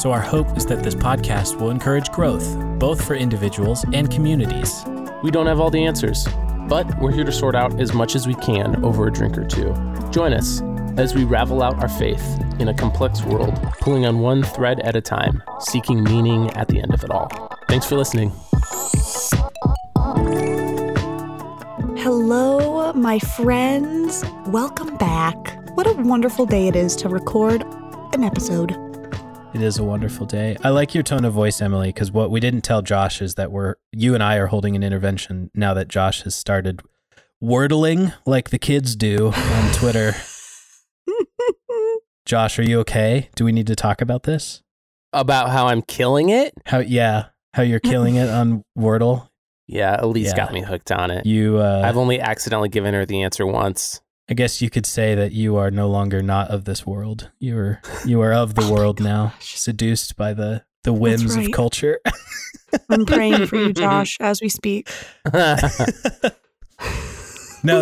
so our hope is that this podcast will encourage growth, both for individuals and communities. We don't have all the answers, but we're here to sort out as much as we can over a drink or two. Join us as we ravel out our faith in a complex world, pulling on one thread at a time, seeking meaning at the end of it all. Thanks for listening. Hello, my friends. Welcome back. What a wonderful day it is to record an episode. It is a wonderful day. I like your tone of voice, Emily, because what we didn't tell Josh is that we're you and I are holding an intervention now that Josh has started wordling like the kids do on Twitter. Josh, are you okay? Do we need to talk about this? About how I'm killing it? How yeah, how you're killing it on Wordle? Yeah, Elise Yeah. got me hooked on it. You uh I've only accidentally given her the answer once. I guess you could say that you are no longer not of this world. You are you are of the oh world now, seduced by the the whims of culture. I'm praying for you, Josh, as we speak. no,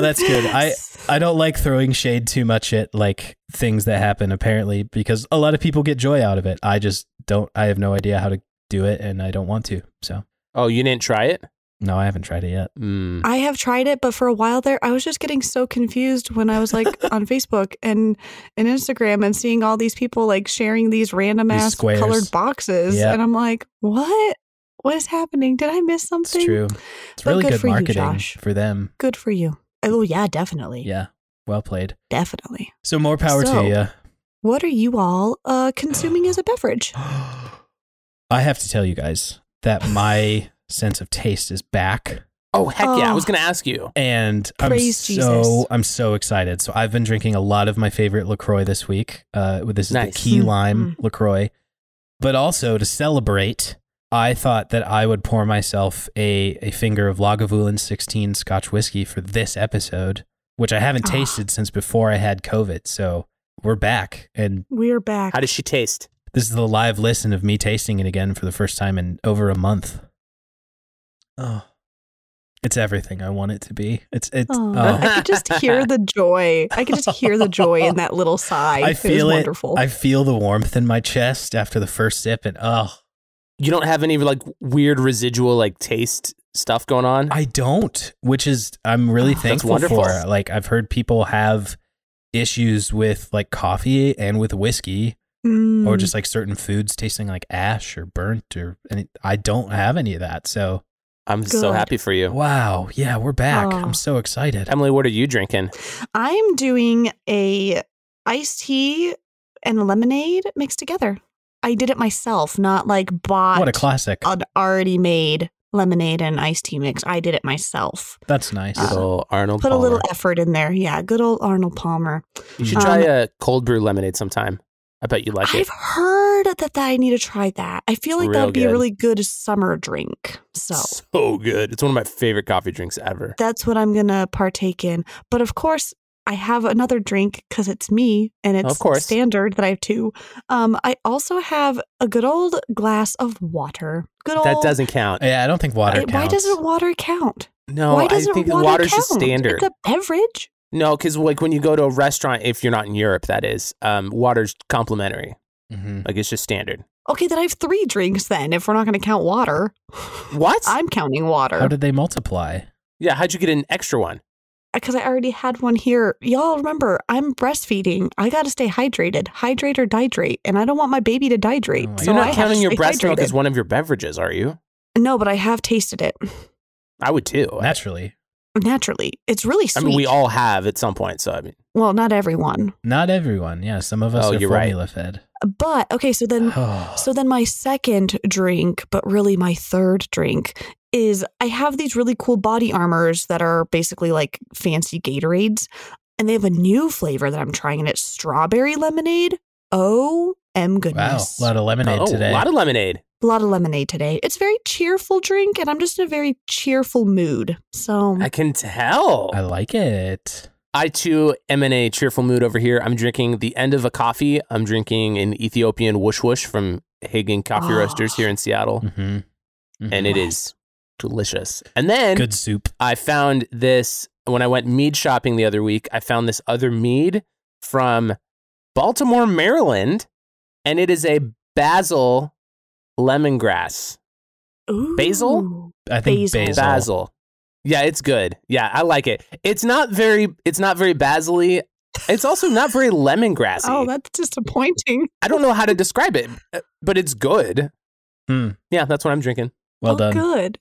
that's good. I I don't like throwing shade too much at like things that happen apparently because a lot of people get joy out of it. I just don't I have no idea how to do it and I don't want to. So, oh, you didn't try it? No, I haven't tried it yet. Mm. I have tried it, but for a while there, I was just getting so confused when I was like on Facebook and and Instagram and seeing all these people like sharing these random These ass squares. colored boxes, Yeah. and I'm like, what? What is happening? Did I miss It's something? true. It's But really good good, for you, marketing Josh. for them. Good for you. Oh yeah, definitely. Yeah. Well played. Definitely. So more power So- to you. What are you all uh, consuming as a beverage? I have to tell you guys that my sense of taste is back. Oh, heck yeah. I was Oh. going to ask you. and I'm so Jesus. I'm so excited. So I've been drinking a lot of my favorite LaCroix this week. Uh, this is Nice. the key Mm, lime LaCroix, but also to celebrate, I thought that I would pour myself a a finger of Lagavulin 16 Scotch whiskey for this episode, which I haven't Ah. tasted since before I had COVID. So we're back, and We're back. How does she taste? this is the live listen of me tasting it again for the first time in over a month. Oh, it's everything I want it to be. It's it's. Oh, oh. I could just hear the joy. I could just hear the joy in that little sigh. I it feel was it. wonderful. I feel the warmth in my chest after the first sip, and oh, You don't have any like weird residual like taste stuff going on? I don't. Which is I'm really Oh, thankful wonderful. for. Like I've heard people have issues with like coffee and with whiskey, or Mm. just like certain foods tasting like ash or burnt, or and I don't have any of that. So I'm so happy for you. wow, yeah, we're back. Oh. I'm so excited. Emily, what are you drinking? I'm doing a iced tea and lemonade mixed together. I did it myself, not like bought What a classic. an already made lemonade and iced tea mix. I did it myself. That's nice. Good Uh, old Arnold Put a little effort in there. Yeah, good old Arnold Palmer. You should try um, a cold brew lemonade sometime. I bet you like it. I've heard that, that I need to try that. I feel It's like that real would be a really good summer drink. So So good. It's one of my favorite coffee drinks ever. that's what I'm gonna partake in. But of course, I have another drink because it's me and it's Of course. standard that I have two. Um, I also have a good old glass of water. Good old. That doesn't count. yeah, I don't think water Uh, Why doesn't water count? No, Why doesn't think water water's count? just standard. It's a beverage. No, because like when you go to a restaurant, if you're not in Europe, that is, um, water's complimentary. Mm-hmm. Like it's just standard. Okay, then I have three drinks. Then, if we're not going to count water, What? I'm counting water. How did they multiply? yeah, how'd you get an extra one? because I already had one here. Y'all remember, I'm breastfeeding. I got to stay hydrated, hydrate or dihydrate, and I don't want my baby to dihydrate. Oh my so You're not I counting your stay breast milk hydrated. as one of your beverages, are you? No, but I have tasted it I would too. Naturally, naturally. It's really sweet. I mean, we all have at some point. So I mean, well, not everyone, not everyone. Yeah, some of us Oh, are you're right. formula fed. but okay. So then, so then my second drink, but really my third drink is I have these really cool body armors that are basically like fancy Gatorades, and they have a new flavor that I'm trying, and it's strawberry lemonade. Oh, m wow, goodness! a lot of lemonade oh, today. a lot of lemonade. A lot of lemonade today. It's a very cheerful drink, and I'm just in a very cheerful mood. So I can tell. I like it. I too am in a cheerful mood over here. I'm drinking the end of a coffee. I'm drinking an Ethiopian whoosh whoosh from Hagen Coffee Oh. Roasters here in Seattle, hmm and it is delicious. And then good soup. I found this when I went mead shopping the other week. I found this other mead from Baltimore, Maryland, and it is a basil lemongrass. Ooh. Basil? I think Basil. basil. Basil. Yeah, it's good. Yeah, I like it. It's not very it's not very basil It's also not very lemongrassy. Oh, that's disappointing. I don't know how to describe it, but it's good. Hmm. Yeah, that's what I'm drinking. Well oh, done. Good.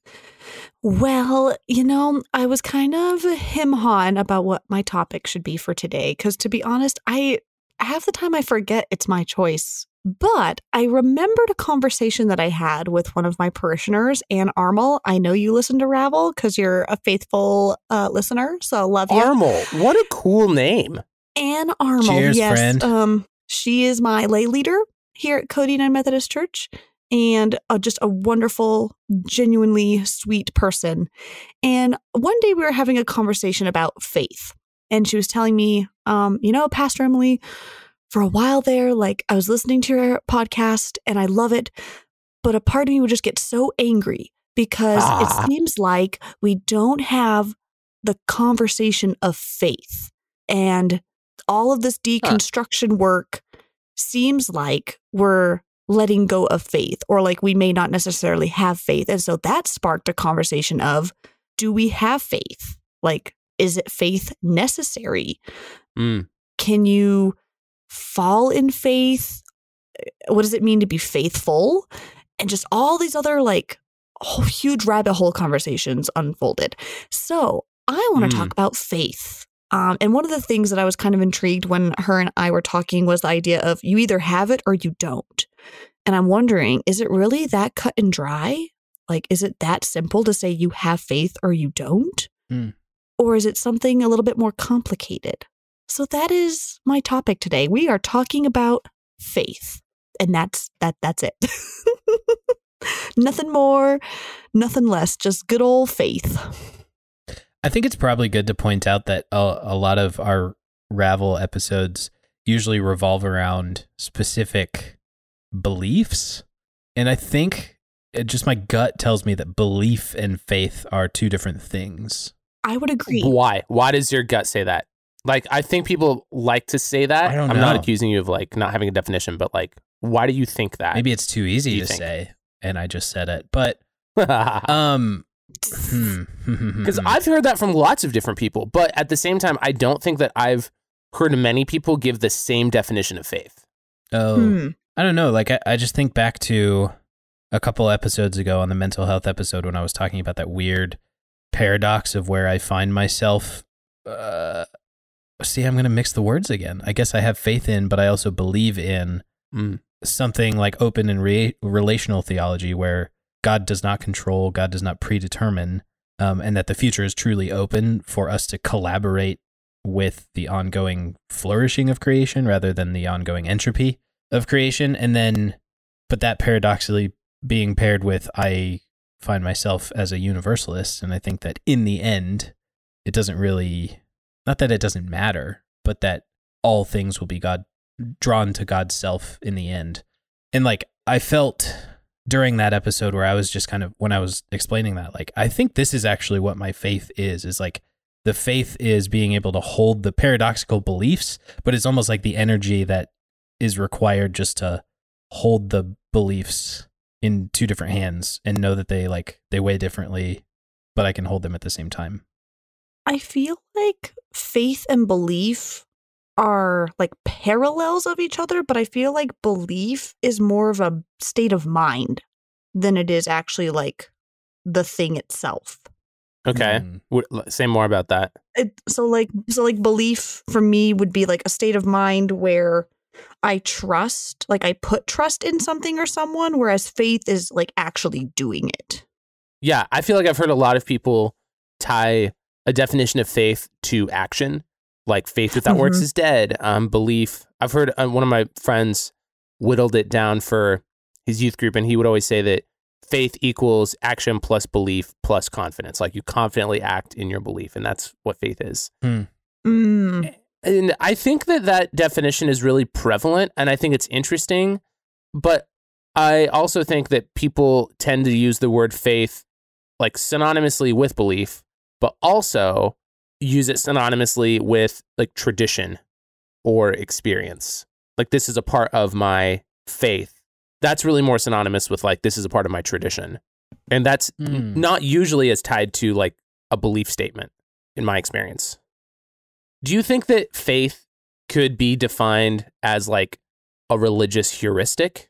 Well, you know, I was kind of him hawing about what my topic should be for today. Because to be honest, I half the time I forget it's my choice. But I remembered a conversation that I had with one of my parishioners, Ann Armel. I know you listen to Ravel because you're a faithful uh, listener, so I love you. Armel. What a cool name. Ann Armel. Cheers, yes. friend. Um, she is my lay leader here at Cody United Methodist Church and uh, just a wonderful, genuinely sweet person. And one day we were having a conversation about faith. And she was telling me, um, you know, Pastor Emily, for a while there, like I was listening to your podcast and I love it, but a part of me would just get so angry because Ah. it seems like we don't have the conversation of faith. And all of this deconstruction work seems like we're letting go of faith or like we may not necessarily have faith. And so that sparked a conversation of do we have faith? Like, is it faith necessary? Mm. Can you fall in faith? What does it mean to be faithful? And just all these other like whole huge rabbit hole conversations unfolded. So I want to Hmm. talk about faith. Um, and one of the things that I was kind of intrigued when her and I were talking was the idea of you either have it or you don't. And I'm wondering, is it really that cut and dry? Like, is it that simple to say you have faith or you don't? Hmm. Or is it something a little bit more complicated? So that is my topic today. We are talking about faith. And that's that that's it. nothing more, nothing less, just good old faith. I think it's probably good to point out that a, a lot of our Ravel episodes usually revolve around specific beliefs. And I think it just my gut tells me that belief and faith are two different things. I would agree. Why? Why does your gut say that? Like, I think people like to say that. I don't I'm not accusing you of like not having a definition, but like, why do you think that? Maybe it's too easy to think? say, and I just said it. But because um, hmm. I've heard that from lots of different people, but at the same time, I don't think that I've heard many people give the same definition of faith. oh, Hmm. I don't know. Like I, I just think back to a couple episodes ago on the mental health episode when I was talking about that weird paradox of where I find myself. Uh, see, I'm going to mix the words again. I guess I have faith in, but I also believe in Mm. something like open and re- relational theology where God does not control, God does not predetermine, um, and that the future is truly open for us to collaborate with the ongoing flourishing of creation rather than the ongoing entropy of creation. And then, but that paradoxically being paired with, I find myself as a universalist. And I think that in the end, it doesn't really, not that it doesn't matter, but that all things will be God drawn to God's self in the end. And like I felt during that episode where I was just kind of when I was explaining that, like I think this is actually what my faith is, is like the faith is being able to hold the paradoxical beliefs, but it's almost like the energy that is required just to hold the beliefs in two different hands and know that they like they weigh differently, but I can hold them at the same time. I feel like faith and belief are like parallels of each other, but I feel like belief is more of a state of mind than it is actually like the thing itself. Okay. Mm. Say more about that. It, so like so like belief for me would be like a state of mind where I trust, like I put trust in something or someone, whereas faith is like actually doing it. Yeah, I feel like I've heard a lot of people tie a definition of faith to action, like faith without works Mhm. is dead. Um, belief. I've heard uh, one of my friends whittled it down for his youth group, and he would always say that faith equals action plus belief plus confidence. Like you confidently act in your belief, and that's what faith is. Mm. And I think that that definition is really prevalent, and I think it's interesting. But I also think that people tend to use the word faith like synonymously with belief, but also use it synonymously with like tradition or experience. Like this is a part of my faith. That's really more synonymous with like this is a part of my tradition. And that's n- Mm. not usually as tied to like a belief statement in my experience. Do you think that faith could be defined as like a religious heuristic?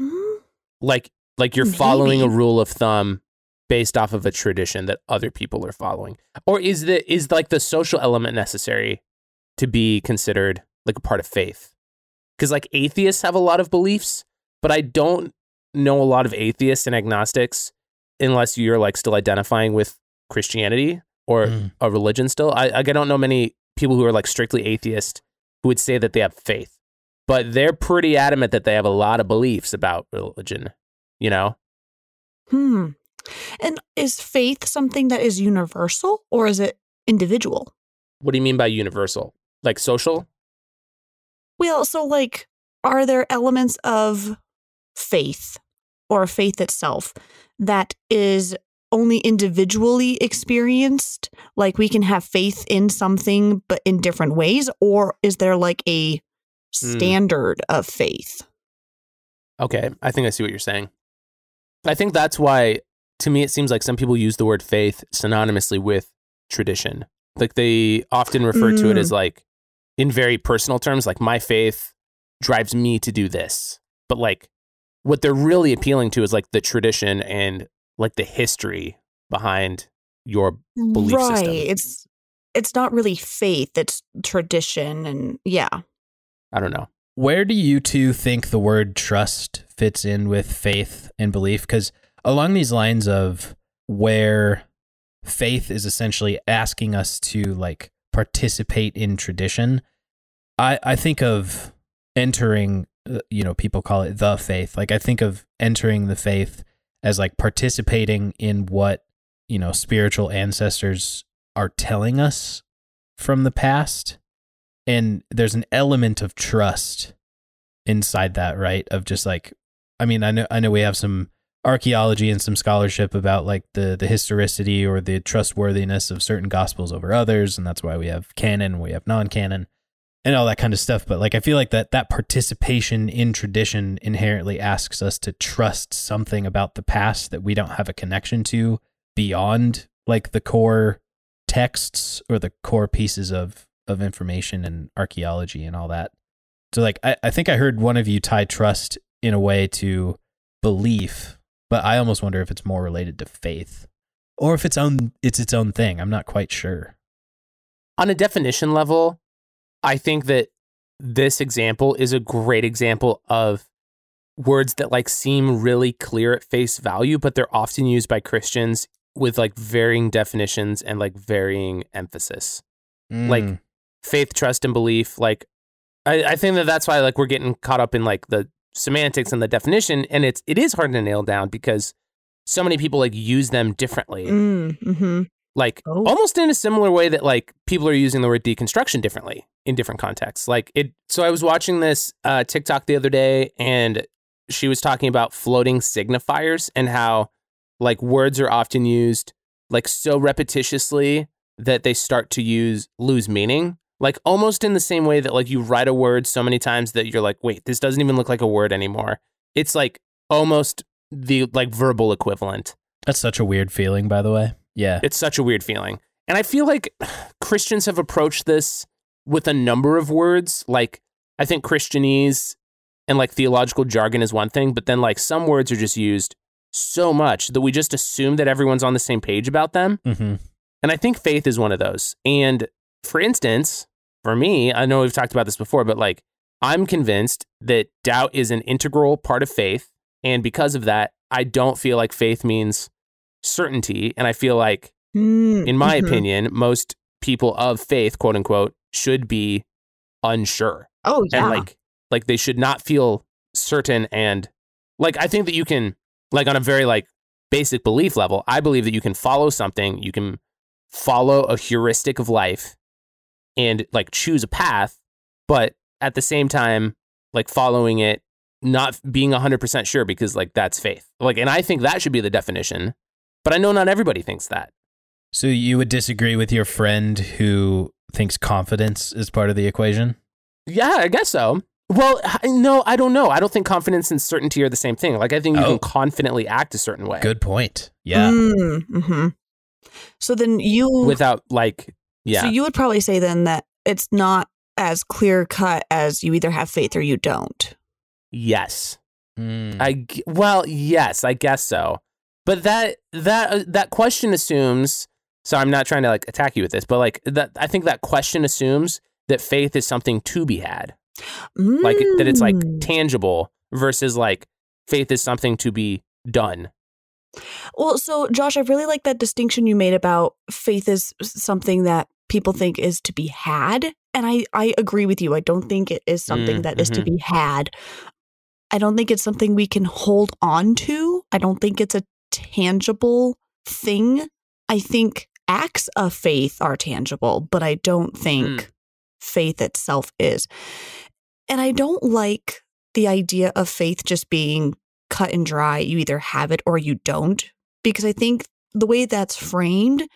Mm. Like like you're following a rule of thumb based off of a tradition that other people are following? Or is the is like the social element necessary to be considered like a part of faith? Cuz like atheists have a lot of beliefs, but I don't know a lot of atheists and agnostics unless you're like still identifying with Christianity or Mm. a religion still. I I don't know many people who are like strictly atheist who would say that they have faith, but they're pretty adamant that they have a lot of beliefs about religion. You know, Hmm. And is faith something that is universal or is it individual? what do you mean by universal? Like social? Well, so like, are there elements of faith or faith itself that is only individually experienced? Like, we can have faith in something, but in different ways? Or is there like a Hmm. standard of faith? Okay, I think I see what you're saying. I think that's why, to me, it seems like some people use the word faith synonymously with tradition. Like they often refer to it Mm. as like, in very personal terms, like my faith drives me to do this. But like, what they're really appealing to is like the tradition and like the history behind your belief right. system. It's it's not really faith, it's tradition and yeah. I don't know. Where do you two think the word trust fits in with faith and belief? Because along these lines of where faith is essentially asking us to like participate in tradition, I, I think of entering, uh, you know, people call it the faith. Like I think of entering the faith as like participating in what, you know, spiritual ancestors are telling us from the past and there's an element of trust inside that right of just like i mean i know i know we have some archaeology and some scholarship about like the the historicity or the trustworthiness of certain gospels over others and that's why we have canon we have non-canon and all that kind of stuff but like i feel like that that participation in tradition inherently asks us to trust something about the past that we don't have a connection to beyond like the core texts or the core pieces of of information and archaeology and all that. So like I, I think I heard one of you tie trust in a way to belief, but I almost wonder if it's more related to faith. Or if it's own it's its own thing. I'm not quite sure. on a definition level, I think that this example is a great example of words that like seem really clear at face value, but they're often used by Christians with like varying definitions and like varying emphasis. Like, Mm. Faith, trust, and belief. Like, I, I think that that's why like we're getting caught up in like the semantics and the definition, and it's it is hard to nail down because so many people like use them differently. Mm, hmm like Oh. almost in a similar way that like people are using the word deconstruction differently in different contexts. Like it so i was watching this uh tiktok the other day and she was talking about floating signifiers and how like words are often used like so repetitiously that they start to use lose meaning like almost in the same way that like you write a word so many times that you're like wait this doesn't even look like a word anymore it's like almost the like verbal equivalent That's such a weird feeling, by the way. Yeah. it's such a weird feeling. And I feel like Christians have approached this with a number of words. Like, I think Christianese and like theological jargon is one thing, but then like some words are just used so much that we just assume that everyone's on the same page about them. hmm And I think faith is one of those. And for instance, for me, I know we've talked about this before, but like I'm convinced that doubt is an integral part of faith. And because of that, I don't feel like faith means certainty. And I feel like Mm, in my mhm. opinion, most people of faith, quote unquote, should be unsure. Oh yeah. And like like they should not feel certain and Like I think that you can like on a very like basic belief level, I believe that you can follow something, you can follow a heuristic of life and like choose a path, but at the same time like following it not being 100% sure because like that's faith. Like and I think that should be the definition. But I know not everybody thinks that. So you would disagree with your friend who thinks confidence is part of the equation? Yeah, I guess so. Well, no, I don't know. I don't think confidence and certainty are the same thing. Like I think you Oh. can confidently act a certain way Good point. Yeah. Mm-hmm. So then you without like yeah. So you would probably say then that it's not as clear cut as you either have faith or you don't. yes. Mm. I g- well, yes, I guess so. But that that uh, that question assumes. So I'm not trying to like attack you with this, but like that, I think that question assumes that faith is something to be had, like that it's like Mm. tangible versus like faith is something to be done. Well, so Josh, I really like that distinction you made about faith is something that people think is to be had. And I, I agree with you. I don't think it is something Mm, that is to mhm. be had. I don't think it's something we can hold on to. I don't think it's a tangible thing. I think acts of faith are tangible, but I don't think Mm. faith itself is. And I don't like the idea of faith just being cut and dry. You either have it or you don't. Because I think the way that's framed,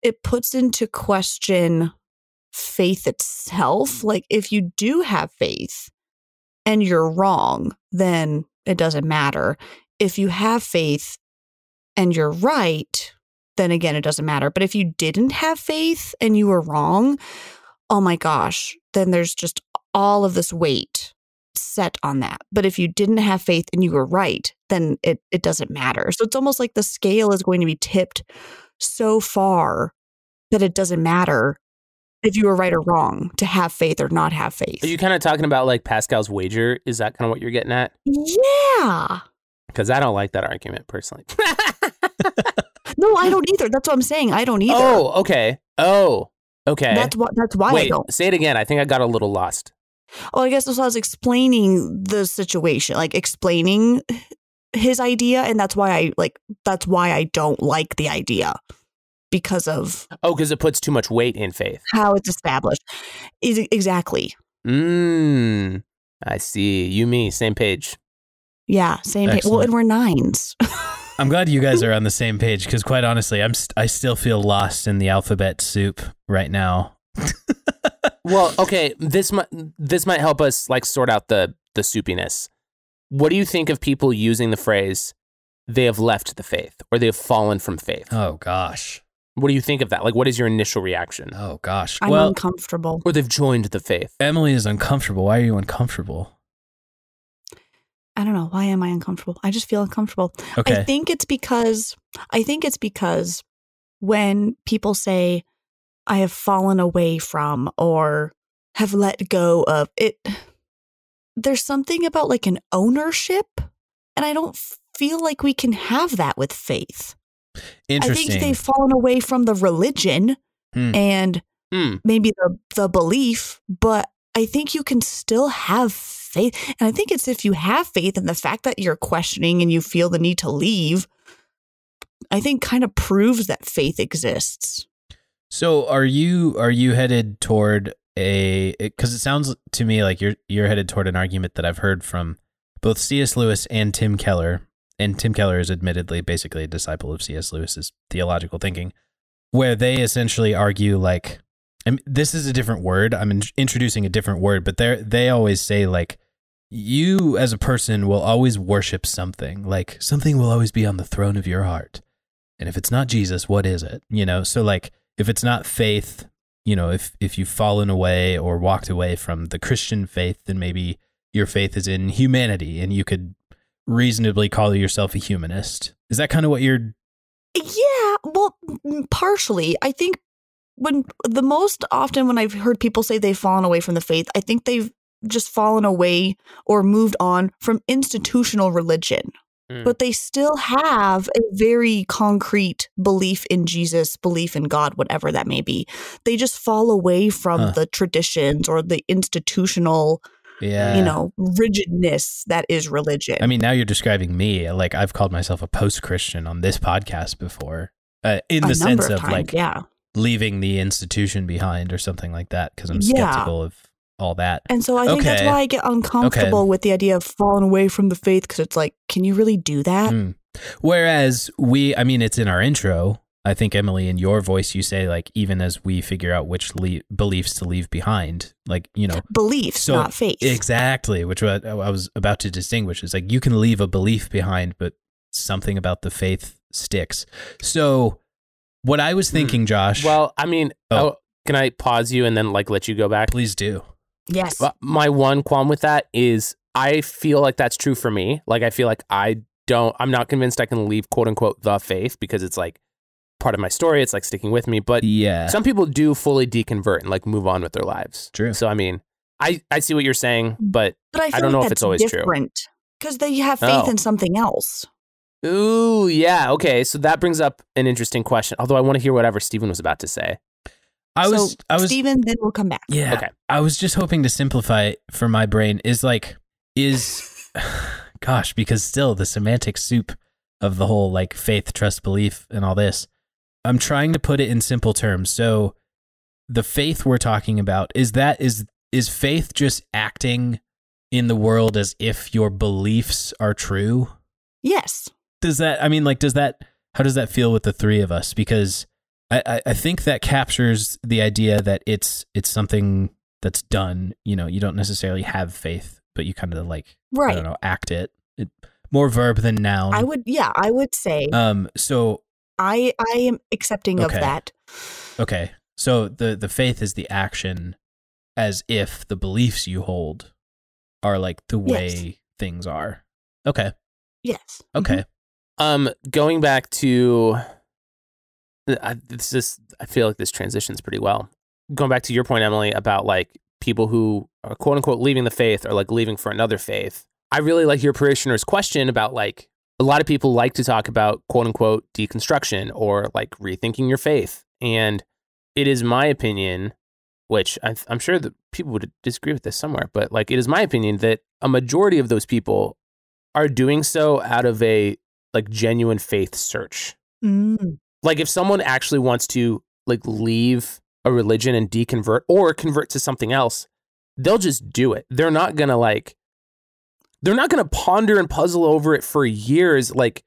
it puts into question faith itself. Like if you do have faith and you're wrong, then it doesn't matter. If you have faith and you're right, then again, it doesn't matter. But if you didn't have faith and you were wrong, oh my gosh, then there's just all of this weight set on that. But if you didn't have faith and you were right, then it, it doesn't matter. So it's almost like the scale is going to be tipped so far that it doesn't matter if you were right or wrong to have faith or not have faith. Are you kind of talking about like Pascal's wager? Is that kind of what you're getting at? yeah. Because I don't like that argument personally. No, I don't either. That's what I'm saying. I don't either. oh, okay. Oh, okay. That's what that's why I Wait, don't. say it again. I think I got a little lost. Oh, I guess that's why I was explaining the situation, like explaining his idea, and that's why I like that's why I don't like the idea because of Oh, because it puts too much weight in faith. how it's established. Is exactly. Mmm. I see. You, me, same page. Yeah, same. Page. Well, and we're nines. I'm glad you guys are on the same page because, quite honestly, I'm st- I still feel lost in the alphabet soup right now. Well, okay. This might this might help us like sort out the the soupiness. What do you think of people using the phrase "they have left the faith" or "they have fallen from faith"? Oh gosh. What do you think of that? Like, what is your initial reaction? Oh gosh. I'm well, uncomfortable. Or they've joined the faith? Emily is uncomfortable. Why are you uncomfortable? I don't know why am I uncomfortable. I just feel uncomfortable. Okay. I think it's because I think it's because when people say I have fallen away from or have let go of it there's something about like an ownership and I don't feel like we can have that with faith. I think they've fallen away from the religion Hmm. and Hmm. maybe the the belief, but I think you can still have faith. And I think it's if you have faith and the fact that you're questioning and you feel the need to leave, I think kind of proves that faith exists. So are you are you headed toward a because it sounds to me like you're you're headed toward an argument that I've heard from both C.S. Lewis and Tim Keller, and Tim Keller is admittedly basically a disciple of C.S. Lewis's theological thinking, where they essentially argue like, and this is a different word. I'm in- introducing a different word, but they they always say like, you as a person will always worship something. Like something will always be on the throne of your heart, and if it's not Jesus, what is it? You know, so like if it's not faith, you know, if if you've fallen away or walked away from the Christian faith, then maybe your faith is in humanity and you could reasonably call yourself a humanist. Is that kind of what you're Yeah, well, partially. I think when the most often when I've heard people say they've fallen away from the faith, I think they've just fallen away or moved on from institutional religion. But they still have a very concrete belief in Jesus, belief in God, whatever that may be. They just fall away from Huh. the traditions or the institutional Yeah. you know, rigidness that is religion. I mean, now you're describing me. Like I've called myself a post-Christian on this podcast before, uh, in a the sense of times, like yeah. leaving the institution behind or something like that because I'm Yeah. skeptical of all that. And so I think that's why I get uncomfortable with the idea of falling away from the faith because it's like, can you really do that? Mm. Whereas we, I mean, it's in our intro. I think Emily, in your voice, you say like even as we figure out which le- beliefs to leave behind, like you know, Beliefs, So, not faith. exactly, which what I was about to distinguish is like you can leave a belief behind, but something about the faith sticks. So, what I was Hmm. thinking, Josh, Well, I mean, Oh. oh, can I pause you and then like let you go back? please do. Yes. Well, My one qualm with that is I feel like that's true for me. Like I feel like I don't I'm not convinced I can leave quote unquote the faith because it's like part of my story. It's like sticking with me. But Yeah, some people do fully deconvert and like move on with their lives. True. So I mean, I, I see what you're saying, mm. but but I, feel don't like know if it's always true. different Because they have faith Oh. in something else. ooh, yeah, okay. So that brings up an interesting question. Although I want to hear whatever Stephen was about to say. I was, so, I was, Stephen, then we'll come back. yeah, Okay. I was just hoping to simplify it for my brain. Is like, is, gosh, because still the semantic soup of the whole like faith, trust, belief, and all this. I'm trying to put it in simple terms. So, the faith we're talking about is that is is faith just acting in the world as if your beliefs are true? Yes. does that i mean like does that how does that feel with the three of us because I, I i think that captures the idea that it's it's something that's done you know you don't necessarily have faith but you kind of like i Right. don't know act it, it more verb than noun I would, yeah, I would say um so I I am accepting Okay. of that. okay so the the faith is the action as if the beliefs you hold are like the way Yes. things are okay Yes. okay Um, going back to I, this is I feel like this transitions pretty well. Going back to your point, Emily, about like people who are quote unquote leaving the faith or like leaving for another faith. I really like your parishioner's question about like a lot of people like to talk about quote unquote deconstruction or like rethinking your faith. And it is my opinion, which I, I'm sure that people would disagree with this somewhere, but like it is my opinion that a majority of those people are doing so out of a like genuine faith search. Mm. Like if someone actually wants to like leave a religion and deconvert or convert to something else, they'll just do it. They're not going to like they're not going to ponder and puzzle over it for years like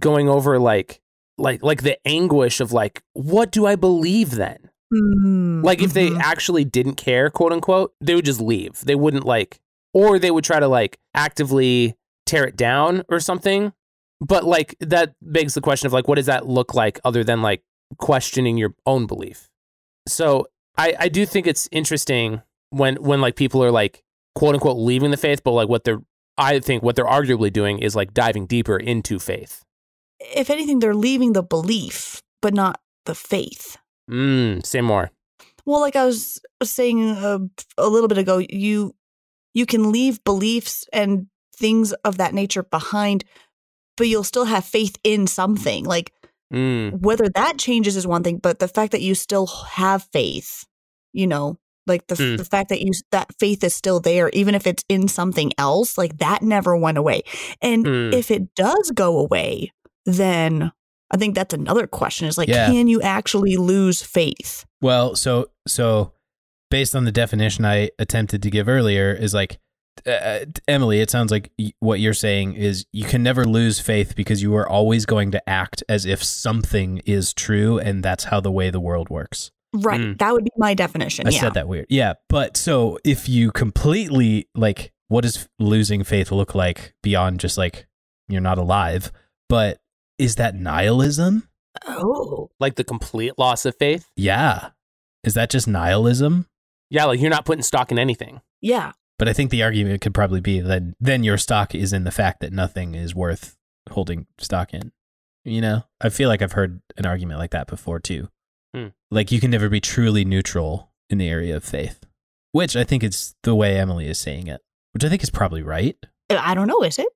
going over like like like the anguish of like what do I believe then? Mm, Like if they mhm. actually didn't care, quote unquote, they would just leave. They wouldn't like, or they would try to like actively tear it down or something. But like that begs the question of like, what does that look like other than like questioning your own belief? So I, I do think it's interesting when when like people are like quote unquote leaving the faith, but like what they're I think what they're arguably doing is like diving deeper into faith. if anything, they're leaving the belief, but not the faith. Mm, say more. Well, like I was saying a, a little bit ago, you you can leave beliefs and things of that nature behind, but you'll still have faith in something. Like Mm, whether that changes is one thing, but the fact that you still have faith, you know, like the Mm. the fact that you that faith is still there, even if it's in something else, like that never went away. And Mm. if it does go away, then I think that's another question: is like, Yeah. can you actually lose faith? Well, so so based on the definition I attempted to give earlier is like uh, Emily, it sounds like y- what you're saying is you can never lose faith because you are always going to act as if something is true and that's how the way the world works. Right. Mm. That would be my definition. I yeah. said that weird. Yeah, but so if you completely like what does losing faith look like beyond just like you're not alive, but is that nihilism? Oh. like the complete loss of faith. Yeah. Is that just nihilism? Yeah, like you're not putting stock in anything. Yeah. But I think the argument could probably be that then your stock is in the fact that nothing is worth holding stock in. You know, I feel like I've heard an argument like that before too. Hmm. Like you can never be truly neutral in the area of faith, which I think is the way Emily is saying it, which I think is probably right. I don't know, is it?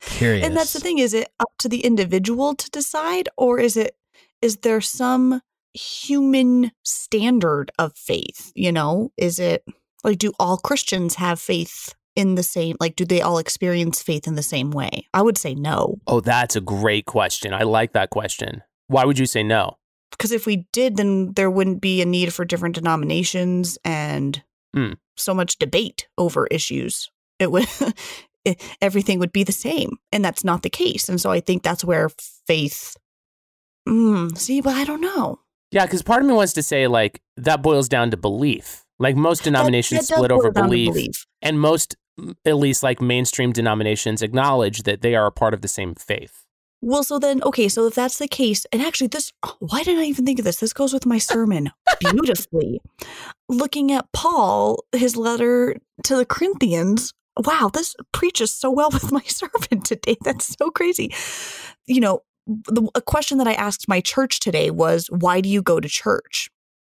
Curious. And that's the thing is it up to the individual to decide or is it is there some human standard of faith, you know? Is it Like, do all Christians have faith in the same, like, do they all experience faith in the same way? I would say no. Oh, that's a great question. I like that question. Why would you say no? Because if we did, then there wouldn't be a need for different denominations and Hmm. so much debate over issues. It would, it- everything would be the same. And that's not the case. And so I think that's where faith, mm, see, but I don't know. Yeah, because part of me wants to say like that boils down to belief. Like most denominations That- that split over boil down to belief, belief. and most, at least like mainstream denominations, acknowledge that they are a part of the same faith. Well, so then, okay, so if that's the case, and actually, this, why didn't I even think of this? This goes with my sermon beautifully. Looking at Paul, his letter to the Corinthians, wow, this preaches so well with my sermon today. That's so crazy. You know, the, a question that I asked my church today was, why do you go to church?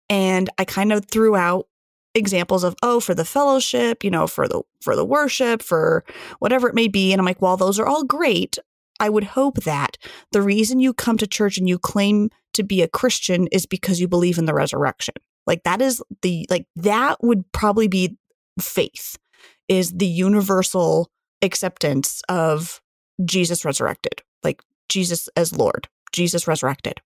And I kind of threw out examples of oh for the fellowship you know for the for the worship for whatever it may be and i'm like while those are all great I would hope that the reason you come to church and you claim to be a Christian is because you believe in the resurrection. Like that is the like that would probably be faith is the universal acceptance of Jesus resurrected. Like Jesus as Lord, Jesus resurrected.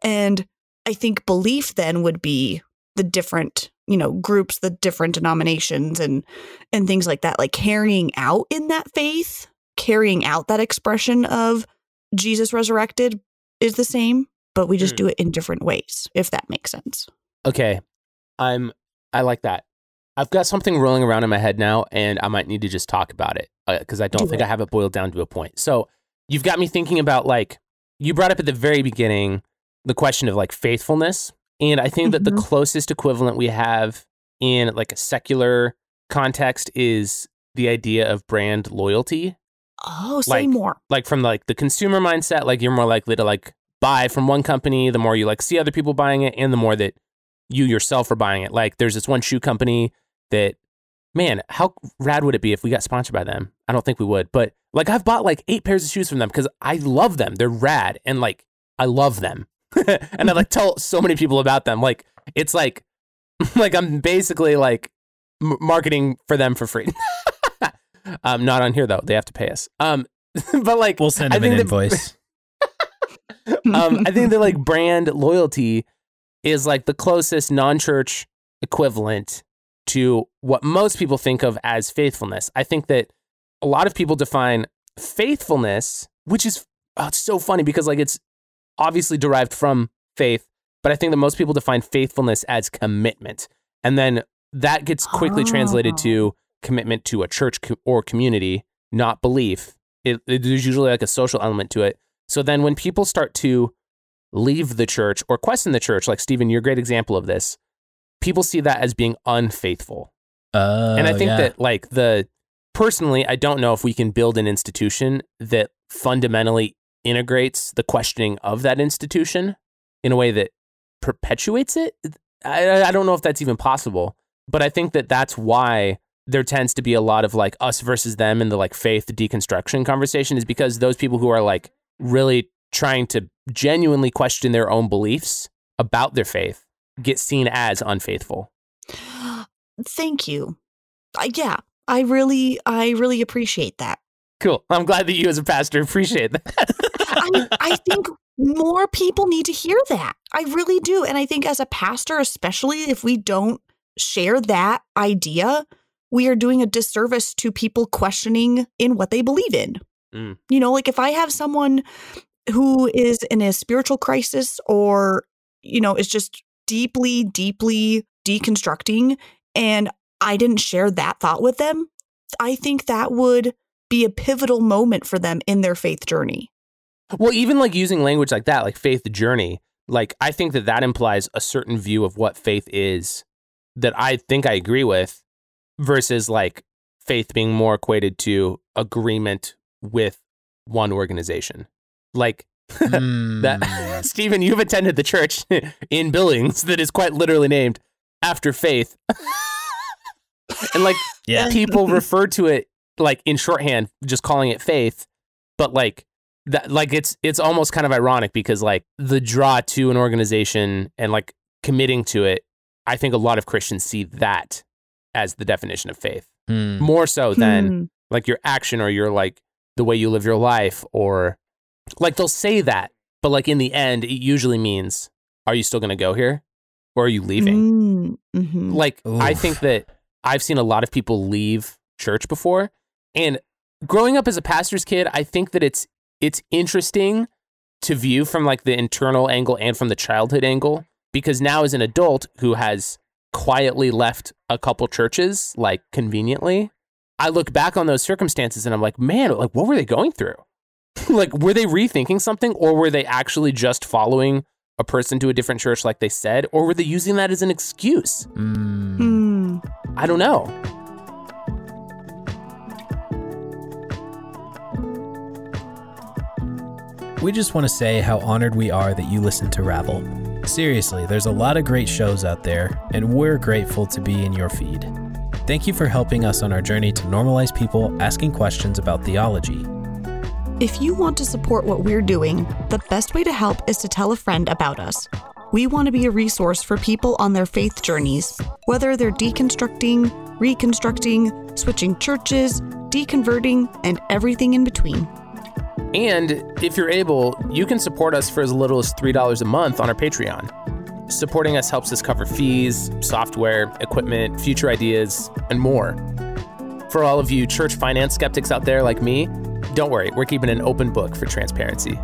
And I think belief then would be the different, you know, groups, the different denominations and and things like that, like carrying out in that faith carrying out that expression of Jesus resurrected is the same, but we just Hmm. do it in different ways, if that makes sense. Okay, I'm. I like that. I've got something rolling around in my head now, and I might need to just talk about it because I don't Do think it. I have it boiled down to a point. So you've got me thinking about like you brought up at the very beginning the question of like faithfulness, and I think that the Mhm. closest equivalent we have in like a secular context is the idea of brand loyalty. Oh, say Like- more. like from like the consumer mindset, like you're more likely to like buy from one company, the more you like see other people buying it, and the more that you yourself are buying it. Like there's this one shoe company that, man, how rad would it be if we got sponsored by them? I don't think we would, but like I've bought like eight pairs of shoes from them because I love them. They're rad and like I love them, and I like tell so many people about them. Like it's like, like I'm basically like m- marketing for them for free. um, not on here though; they have to pay us. Um, but like We'll send I him an invoice. um, I think that like brand loyalty is like the closest non-church equivalent to what most people think of as faithfulness. I think that a lot of people define faithfulness, which is oh, it's so funny because like it's obviously derived from faith, but I think that most people define faithfulness as commitment, and then that gets quickly translated to oh. commitment to a church co- or community, not belief. It, it- there's usually like a social element to it. So then when people start to leave the church or question the church, like Stephen, you're a great example of this, people see that as being unfaithful. Oh, and I think yeah. that like the personally, I don't know if we can build an institution that fundamentally integrates the questioning of that institution in a way that perpetuates it. I, I don't know if that's even possible, but I think that that's why there tends to be a lot of like us versus them in the like faith deconstruction conversation is because those people who are like really trying to genuinely question their own beliefs about their faith get seen as unfaithful. Thank you. Uh, yeah, I really, I really appreciate that. Cool. I'm glad that you as a pastor appreciate that. I, I think more people need to hear that. I really do. And I think as a pastor, especially if we don't share that idea, we are doing a disservice to people questioning in what they believe in. Mm. You know, like if I have someone who is in a spiritual crisis or, you know, is just deeply, deeply deconstructing and I didn't share that thought with them, I think that would be a pivotal moment for them in their faith journey. Well, even like using language like that, like faith journey, like I think that that implies a certain view of what faith is that I think I agree with versus like faith being more equated to agreement with one organization. Like Mm. that, Stephen, you've attended the church in Billings that is quite literally named after faith. and like yeah. people refer to it like in shorthand, just calling it faith, but like that, like it's it's almost kind of ironic because like the draw to an organization and like committing to it, I think a lot of Christians see that as the definition of faith, Hmm. more so than Hmm. like your action or your like the way you live your life or like they'll say that, but like in the end, it usually means are you still going to go here or are you leaving? Mm, mhm. Like I think that I've seen a lot of people leave church before and growing up as a pastor's kid, I think that it's it's interesting to view from like the internal angle and from the childhood angle because now as an adult who has quietly left a couple churches like conveniently, I look back on those circumstances and I'm like, man, like what were they going through? like were they rethinking something or were they actually just following a person to a different church like they said or were they using that as an excuse? Hmm. Hmm. I don't know. We just want to say how honored we are that you listen to Ravel. Seriously, there's a lot of great shows out there, and we're grateful to be in your feed. Thank you for helping us on our journey to normalize people asking questions about theology. If you want to support what we're doing, the best way to help is to tell a friend about us. We want to be a resource for people on their faith journeys, whether they're deconstructing, reconstructing, switching churches, deconverting, and everything in between. And if you're able, you can support us for as little as $3 a month on our Patreon. Supporting us helps us cover fees, software, equipment, future ideas, and more. For all of you church finance skeptics out there like me, don't worry, we're keeping an open book for transparency.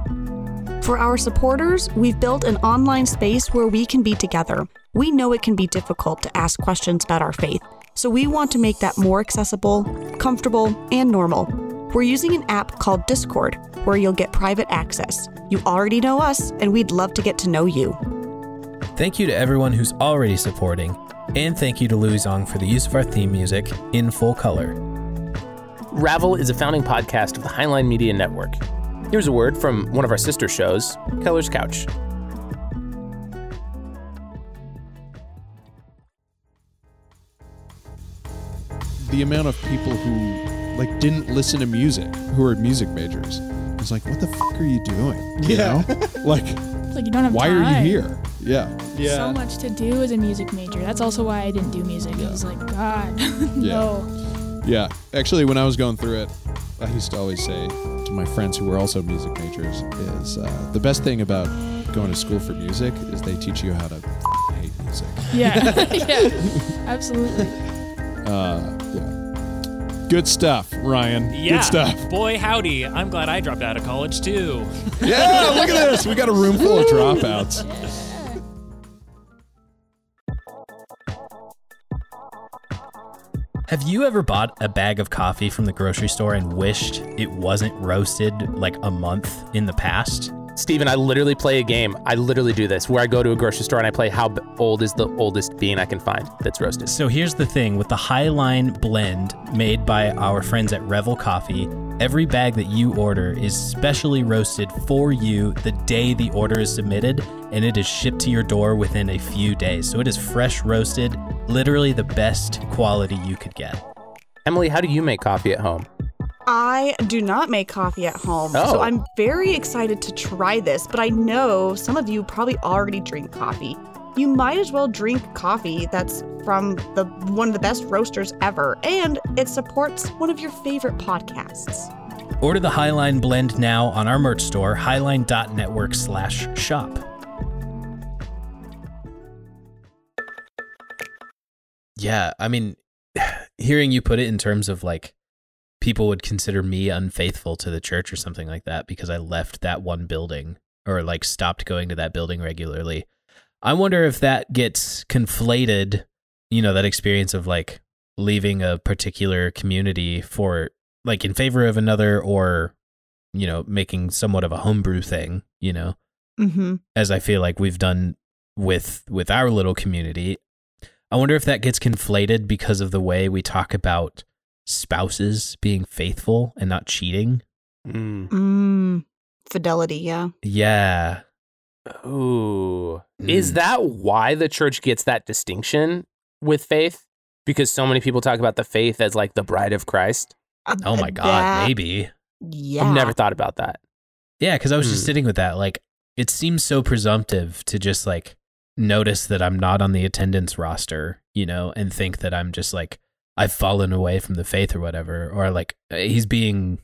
For our supporters, we've built an online space where we can be together. We know it can be difficult to ask questions about our faith, so we want to make that more accessible, comfortable, and normal. We're using an app called Discord, where you'll get private access. You already know us, and we'd love to get to know you. Thank you to everyone who's already supporting, and thank you to Louie Zong for the use of our theme music in full color. Ravel is a founding podcast of the Highline Media Network. Here's a word from one of our sister shows, Keller's Couch. the amount of people who like didn't listen to music who are music majors. It's like, what the fuck are you doing? You Yeah. know? like, It's like you don't have why are you here? Yeah. Yeah. So much to do as a music major. That's also why I didn't do music. It was like, God, no. Yeah. Actually, when I was going through it, I used to always say to my friends who were also music majors is uh, the best thing about going to school for music is they teach you how to f- hate music. Yeah, yeah, absolutely. Uh, yeah. Good stuff, Ryan. Yeah. Good stuff. Boy, howdy. I'm glad I dropped out of college too. Yeah, look at this. We got a room full of dropouts. Have you ever bought a bag of coffee from the grocery store and wished it wasn't roasted like a month in the past? Steven, I literally play a game. I literally do this where I go to a grocery store and I play how old is the oldest bean I can find that's roasted. So here's the thing with the Highline blend made by our friends at Revel Coffee, every bag that you order is specially roasted for you the day the order is submitted, and it is shipped to your door within a few days. So it is fresh roasted, literally the best quality you could get. Emily, how do you make coffee at home? I do not make coffee at home, Oh. so I'm very excited to try this, but I know some of you probably already drink coffee. You might as well drink coffee that's from the one of the best roasters ever, and it supports one of your favorite podcasts. Order the Highline blend now on our merch store, highline.network slash shop. Yeah, I mean, hearing you put it in terms of like people would consider me unfaithful to the church or something like that because I left that one building or like stopped going to that building regularly. I wonder if that gets conflated, you know, that experience of like leaving a particular community for like in favor of another or you know, making somewhat of a homebrew thing, you know, Mm-hmm. as I feel like we've done with with our little community. I wonder if that gets conflated because of the way we talk about spouses being faithful and not cheating. Mm. Mm, fidelity, yeah. Yeah. Ooh. Is Mm. that why the church gets that distinction with faith? Because so many people talk about the faith as like the bride of Christ. Oh my god, That- maybe. Yeah. I've never thought about that. Yeah, because I was just Hmm. sitting with that. Like, it seems so presumptive to just like notice that I'm not on the attendance roster, you know, and think that I'm just like I've fallen away from the faith or whatever, or like he's being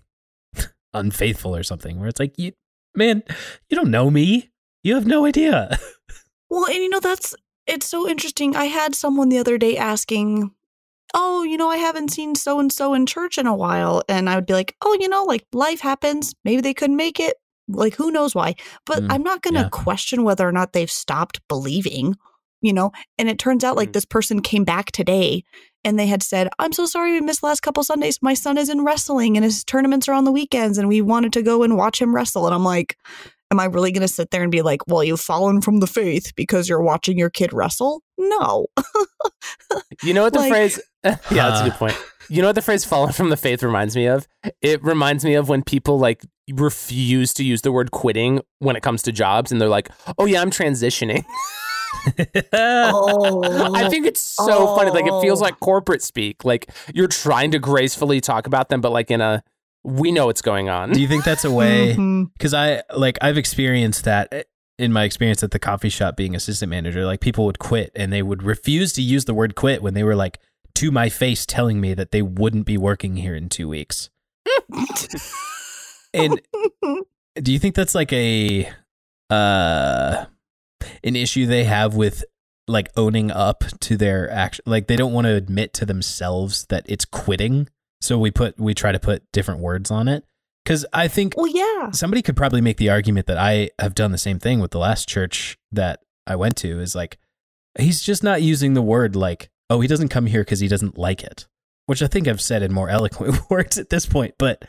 unfaithful or something. Where it's like, you man, you don't know me. You have no idea. Well, and you know, that's it's so interesting. I had someone the other day asking, Oh, you know, I haven't seen so and so in church in a while. And I would be like, Oh, you know, like life happens. Maybe they couldn't make it. Like, who knows why? But Mm, I'm not going to yeah. question whether or not they've stopped believing, you know? And it turns out like Mm. this person came back today and they had said, I'm so sorry we missed the last couple Sundays. My son is in wrestling and his tournaments are on the weekends and we wanted to go and watch him wrestle. And I'm like, Am I really going to sit there and be like, well, you've fallen from the faith because you're watching your kid wrestle? No. You know what the Like- phrase? yeah, that's a good point. You know what the phrase "fallen from the faith" reminds me of? It reminds me of when people like refuse to use the word quitting when it comes to jobs, and they're like, "Oh yeah, I'm transitioning." oh. I think it's so funny. Like it feels Oh. like corporate speak. Like you're trying to gracefully talk about them, but like in a we know what's going on. Do you think that's a way? Because I like I've experienced that eh, in my experience at the coffee shop being assistant manager. Like people would quit and they would refuse to use the word quit when they were like to my face telling me that they wouldn't be working here in two weeks. and do you think that's like a uh an issue they have with like owning up to their action like they don't want to admit to themselves that it's quitting so we put we try to put different words on it cuz i think well, yeah. somebody could probably make the argument that I have done the same thing with the last church that I went to is like he's just not using the word like oh he doesn't come here because he doesn't like it which I think I've said in more eloquent words at this point but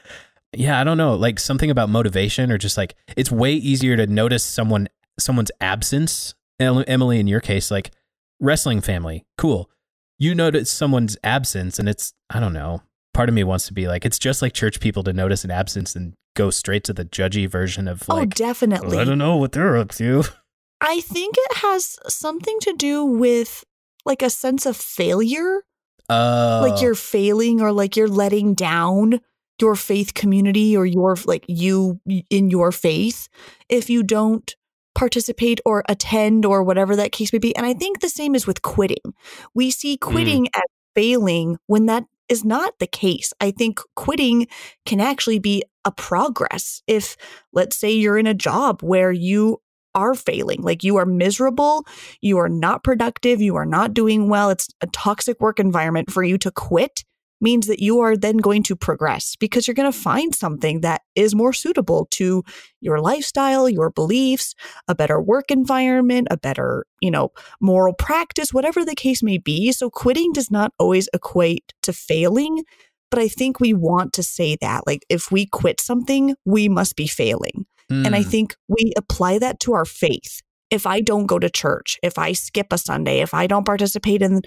yeah I don't know like something about motivation or just like it's way easier to notice someone someone's absence Emily in your case like wrestling family cool you notice someone's absence and it's I don't know part of me wants to be like it's just like church people to notice an absence and go straight to the judgy version of like, oh, definitely. I don't know what they're up to. I think it has something to do with like a sense of failure, Uh, like you're failing or like you're letting down your faith community or your like you in your faith if you don't participate or attend or whatever that case may be. And I think the same is with quitting. We see mm. quitting as failing when that is not the case. I think quitting can actually be a progress. If, let's say, you're in a job where you are failing, like you are miserable, you are not productive, you are not doing well, it's a toxic work environment for you to quit means that you are then going to progress because you're going to find something that is more suitable to your lifestyle, your beliefs, a better work environment, a better, you know, moral practice, whatever the case may be. So quitting does not always equate to failing, but I think we want to say that like if we quit something, we must be failing. And I Mm. think we apply that to our faith. If I don't go to church, if I skip a Sunday, if I don't participate in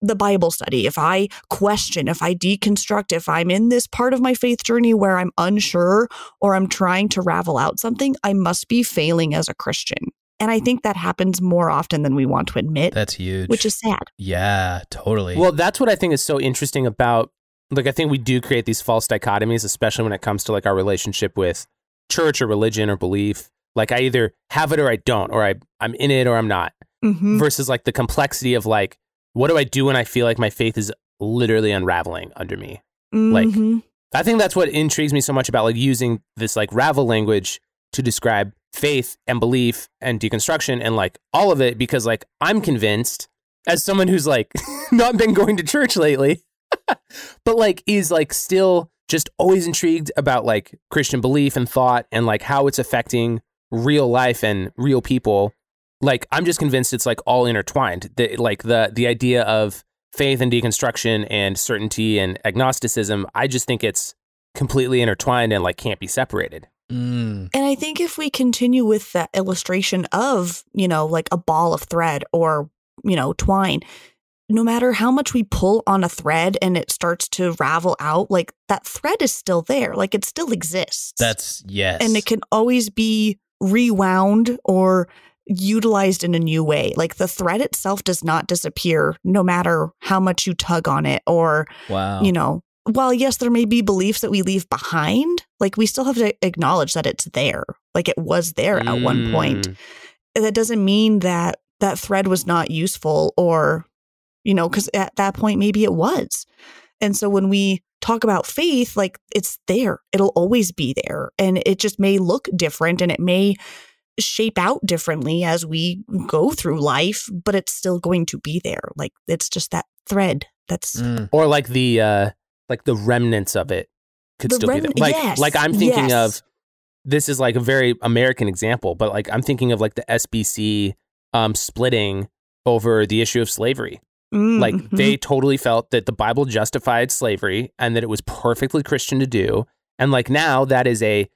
the Bible study, if I question, if I deconstruct, if I'm in this part of my faith journey where I'm unsure or I'm trying to ravel out something, I must be failing as a Christian. And I think that happens more often than we want to admit, that's huge. which is sad. yeah, totally. Well, that's what I think is so interesting about like I think we do create these false dichotomies, especially when it comes to like our relationship with church or religion or belief. Like I either have it or I don't, or I I'm in it or I'm not. Mhm. Versus like the complexity of like, what do I do when I feel like my faith is literally unraveling under me? Like- Mhm. I think that's what intrigues me so much about like using this like ravel language to describe faith and belief and deconstruction and like all of it because like I'm convinced as someone who's like not been going to church lately but like is like still just always intrigued about like Christian belief and thought and like how it's affecting real life and real people like I'm just convinced it's like all intertwined the, like the the idea of faith and deconstruction and certainty and agnosticism I just think it's completely intertwined and like can't be separated Mm. And I think if we continue with that illustration of, you know, like a ball of thread or, you know, twine, no matter how much we pull on a thread and it starts to ravel out, like that thread is still there. Like it still exists. That's yes. and it can always be rewound or utilized in a new way. Like the thread itself does not disappear no matter how much you tug on it or wow. you know, while yes, there may be beliefs that we leave behind, like we still have to acknowledge that it's there. Like it was there at one point. Mm. And that doesn't mean that that thread was not useful or, you know, because at that point, maybe it was. And so when we talk about faith, like it's there, it'll always be there. And it just may look different and it may shape out differently as we go through life, but it's still going to be there. Like it's just that thread that's Mm. or like the uh like the remnants of it could The still be there. Like yes, like I'm thinking yes. of this is like a very American example, but like I'm thinking of like the SBC um splitting over the issue of slavery. Mm, Like mhm. they totally felt that the Bible justified slavery and that it was perfectly Christian to do. And like now that is a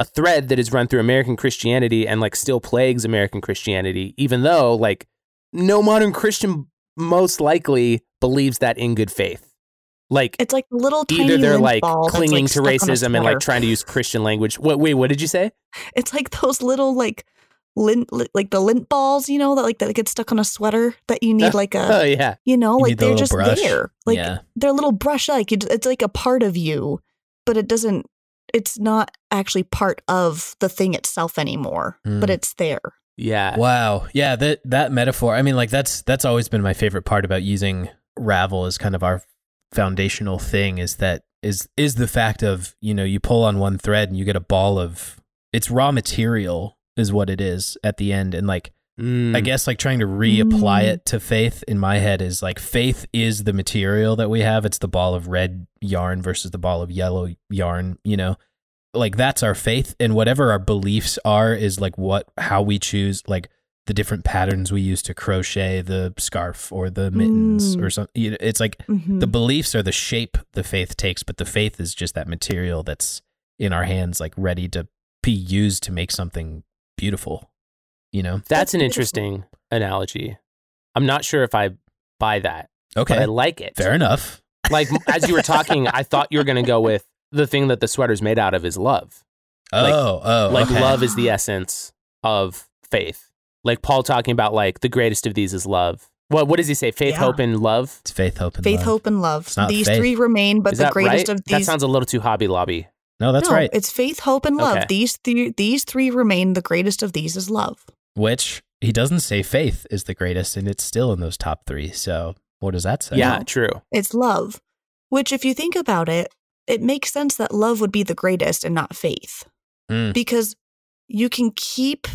a thread that is run through American Christianity and like still plagues American Christianity, even though like no modern Christian most likely believes that in good faith. Like it's like little tiny either they're like clinging like, to stuck on a racism and like trying to use Christian language. What wait, what did you say? It's like those little like lint, like the lint balls, you know, that like that get stuck on a sweater that you need like a, Oh a, yeah. you know, You like they're little just brush. there, like yeah. they're a little brush like it's, it's like a part of you, but it doesn't. It's not actually part of the thing itself anymore, but Mm. it's there. Yeah. Wow. Yeah, that that metaphor. I mean, like that's that's always been my favorite part about using Ravel as kind of our foundational thing is that is is the fact of, you know, you pull on one thread and you get a ball of it's raw material is what it is at the end and like Mm. I guess like trying to reapply Mm. it to faith in my head is like faith is the material that we have. It's the ball of red yarn versus the ball of yellow yarn, you know. Like that's our faith and whatever our beliefs are is like what how we choose like the different patterns we use to crochet the scarf or the mittens Mm. or something. It's like Mhm. the beliefs are the shape the faith takes, but the faith is just that material that's in our hands, like ready to be used to make something beautiful. You know? That's, That's an beautiful. interesting analogy. I'm not sure if I buy that, Okay. but I like it. Fair enough. Like as you were talking, I thought you were going to go with the thing that the sweater's made out of is love. Like- oh, oh, Like okay. love is the essence of faith. Like Paul talking about like the greatest of these is love. What what does he say? Faith, Yeah. hope, and love. It's faith, hope, and faith, love. hope, and love. It's not These faith. three remain, but is the greatest right? of these. That sounds a little too Hobby Lobby. No, that's no, right. It's faith, hope, and love. Okay. These three, these three remain. The greatest of these is love. Which he doesn't say faith is the greatest, and it's still in those top three. So what does that say? Yeah, true. It's love, which, if you think about it, it makes sense that love would be the greatest and not faith, Mm. because you can keep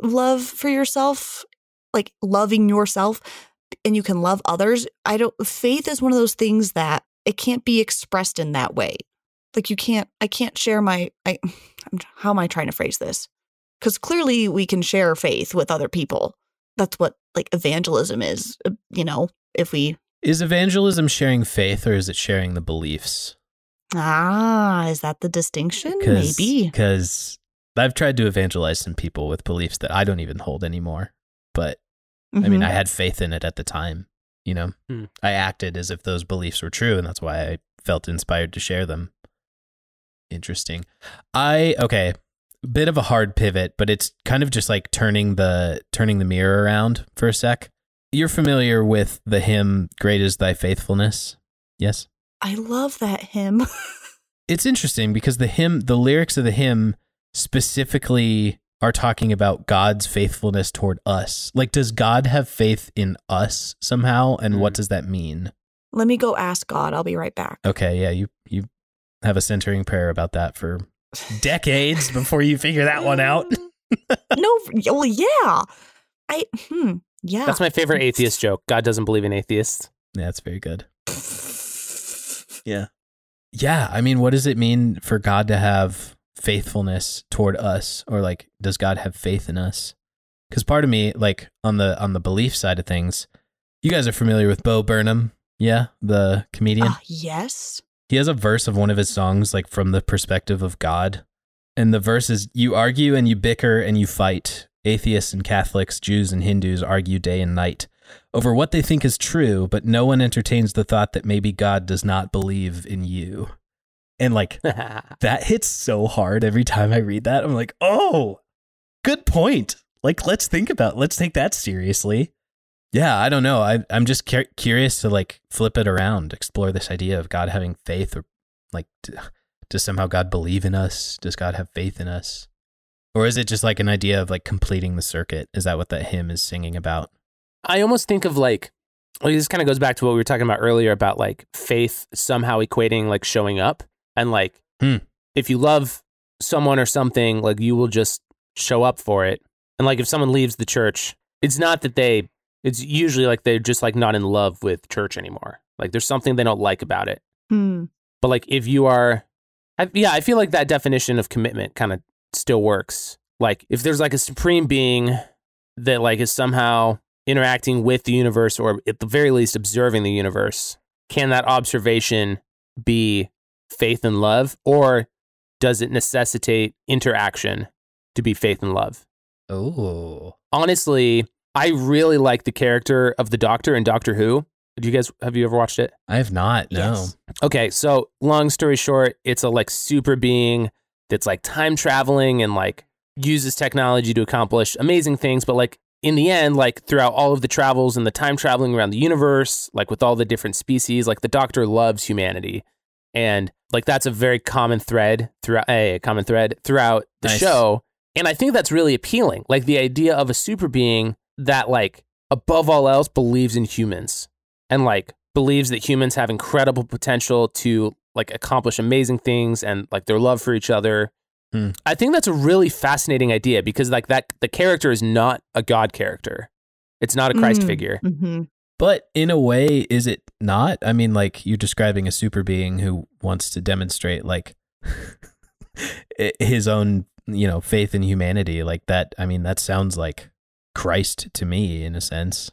love for yourself, like loving yourself, and you can love others. I don't. Faith is one of those things that it can't be expressed in that way. Like you can't. I can't share my. I. How am I trying to phrase this? Because clearly we can share faith with other people. That's what like evangelism is. uh, You know, if we Is evangelism sharing faith or is it sharing the beliefs? Ah, is that the distinction? Maybe. Because I've tried to evangelize some people with beliefs that I don't even hold anymore. But I mean, Mhm. I had faith in it at the time. You know, Hmm. I acted as if those beliefs were true, and that's why I felt inspired to share them. Interesting. I okay, bit of a hard pivot, but it's kind of just like turning the turning the mirror around for a sec. You're familiar with the hymn "Great is Thy Faithfulness"? Yes. I love that hymn. it's interesting because the hymn the lyrics of the hymn specifically are talking about God's faithfulness toward us. Like does God have faith in us somehow and what Mm. does that mean? Let me go ask God. I'll be right back. Okay, yeah, you you have a centering prayer about that for decades before you figure that one out. no, well, yeah. I hmm, yeah. That's my favorite atheist joke. God doesn't believe in atheists. Yeah, that's very good. Yeah. Yeah, I mean, what does it mean for God to have faithfulness toward us or like does God have faith in us? Cuz part of me like on the on the belief side of things, you guys are familiar with Bo Burnham, yeah, the comedian. Ah, yes. He has a verse of one of his songs like from the perspective of God. And the verse is you argue and you bicker and you fight. Atheists and Catholics, Jews and Hindus argue day and night over what they think is true, but no one entertains the thought that maybe God does not believe in you. And like that hits so hard every time I read that. I'm like, "Oh, good point." Like let's think about, let's take that seriously. Yeah, I don't know. I I'm just cur- curious to like flip it around, explore this idea of God having faith or like d- does somehow God believe in us? Does God have faith in us? Or is it just like an idea of like completing the circuit? Is that what that hymn is singing about? I almost think of like well, this kind of goes back to what we were talking about earlier about like faith somehow equating like showing up and like Hmm. if you love someone or something like you will just show up for it and like if someone leaves the church it's not that they it's usually like they're just like not in love with church anymore like there's something they don't like about it Hmm. but like if you are I, yeah i feel like that definition of commitment kind of still works like if there's like a supreme being that like is somehow interacting with the universe or at the very least observing the universe can that observation be faith and love or does it necessitate interaction to be faith and love Oh. honestly i really like the character of the doctor in doctor who do you guys have you ever watched it I have not. No. Yes. Okay, so long story short, it's a like super being that's like time traveling and like uses technology to accomplish amazing things, but like in the end, like throughout all of the travels and the time traveling around the universe, like with all the different species, like the doctor loves humanity. And like that's a very common thread throughout a common thread throughout the Nice. show. And I think that's really appealing. Like the idea of a super being that like above all else believes in humans and like believes that humans have incredible potential to like accomplish amazing things and like their love for each other. Hmm. I think that's a really fascinating idea because like that the character is not a god character. It's not a Christ Mm. figure. hmm But in a way, is it not? I mean, like you're describing a super being who wants to demonstrate like his own, you know, faith in humanity. Like that. I mean, that sounds like Christ to me in a sense.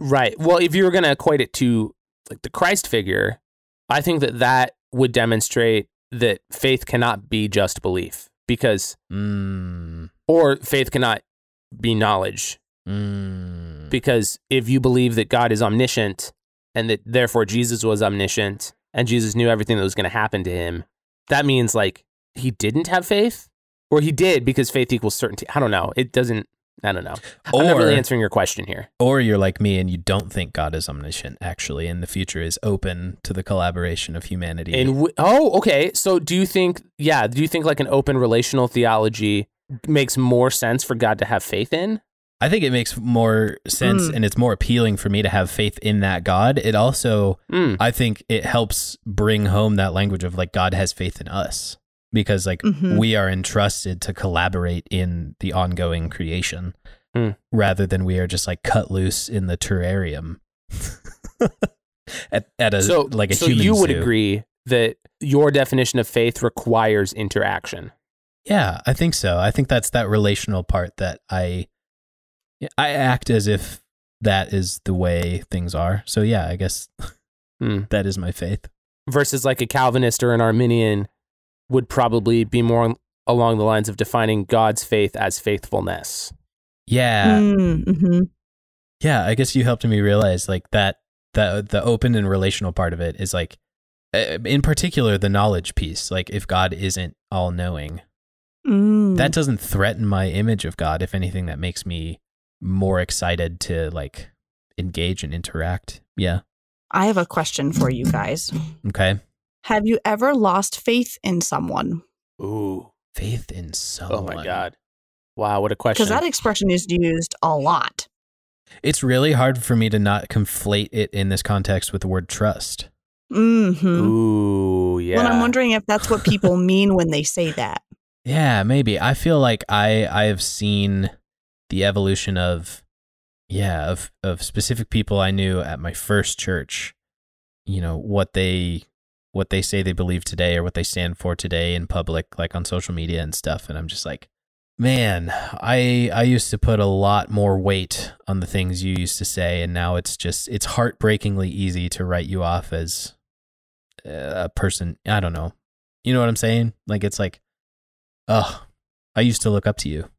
Right. Well, if you were going to equate it to like the Christ figure, I think that that would demonstrate that faith cannot be just belief because Mm, or faith cannot be knowledge mm, because if you believe that God is omniscient and that therefore Jesus was omniscient and Jesus knew everything that was going to happen to him, that means like he didn't have faith or he did because faith equals certainty. I don't know. It doesn't. I don't know. I'm not really answering your question here. or you're like me and you don't think God is omniscient actually, and the future is open to the collaboration of humanity. And w- oh, okay. So do you think? Yeah. Do you think like an open relational theology makes more sense for God to have faith in? I think it makes more sense Mm. and it's more appealing for me to have faith in that God. It also Mm. I think it helps bring home that language of like God has faith in us because like Mhm. we are entrusted to collaborate in the ongoing creation Hmm. rather than we are just like cut loose in the terrarium at, at a so like a so human you would zoo. agree that your definition of faith requires interaction. Yeah, I think so. I think that's that relational part that I I act as if that is the way things are. So yeah, I guess Hmm. that is my faith. versus like a Calvinist or an Arminian would probably be more along the lines of defining God's faith as faithfulness. Yeah. Mm-hmm. Yeah, I guess you helped me realize like that that the open and relational part of it is like uh, in particular the knowledge piece. Like if God isn't all knowing, Mm. that doesn't threaten my image of God. If anything, that makes me more excited to like engage and interact. Yeah. I have a question for you guys. Okay. Have you ever lost faith in someone? Ooh. Faith in someone. Oh my God. Wow, what a question. Because that expression is used a lot. It's really hard for me to not conflate it in this context with the word trust. Mm-hmm. Ooh, yeah. Well, I'm wondering if that's what people mean when they say that. Yeah, maybe. I feel like I I have seen the evolution of yeah, of of specific people I knew at my first church, you know, what they what they say they believe today or what they stand for today in public like on social media and stuff and I'm just like man, I I used to put a lot more weight on the things you used to say and now it's just it's heartbreakingly easy to write you off as uh, a person, I don't know. You know what I'm saying? Like it's like Oh, I used to look up to you.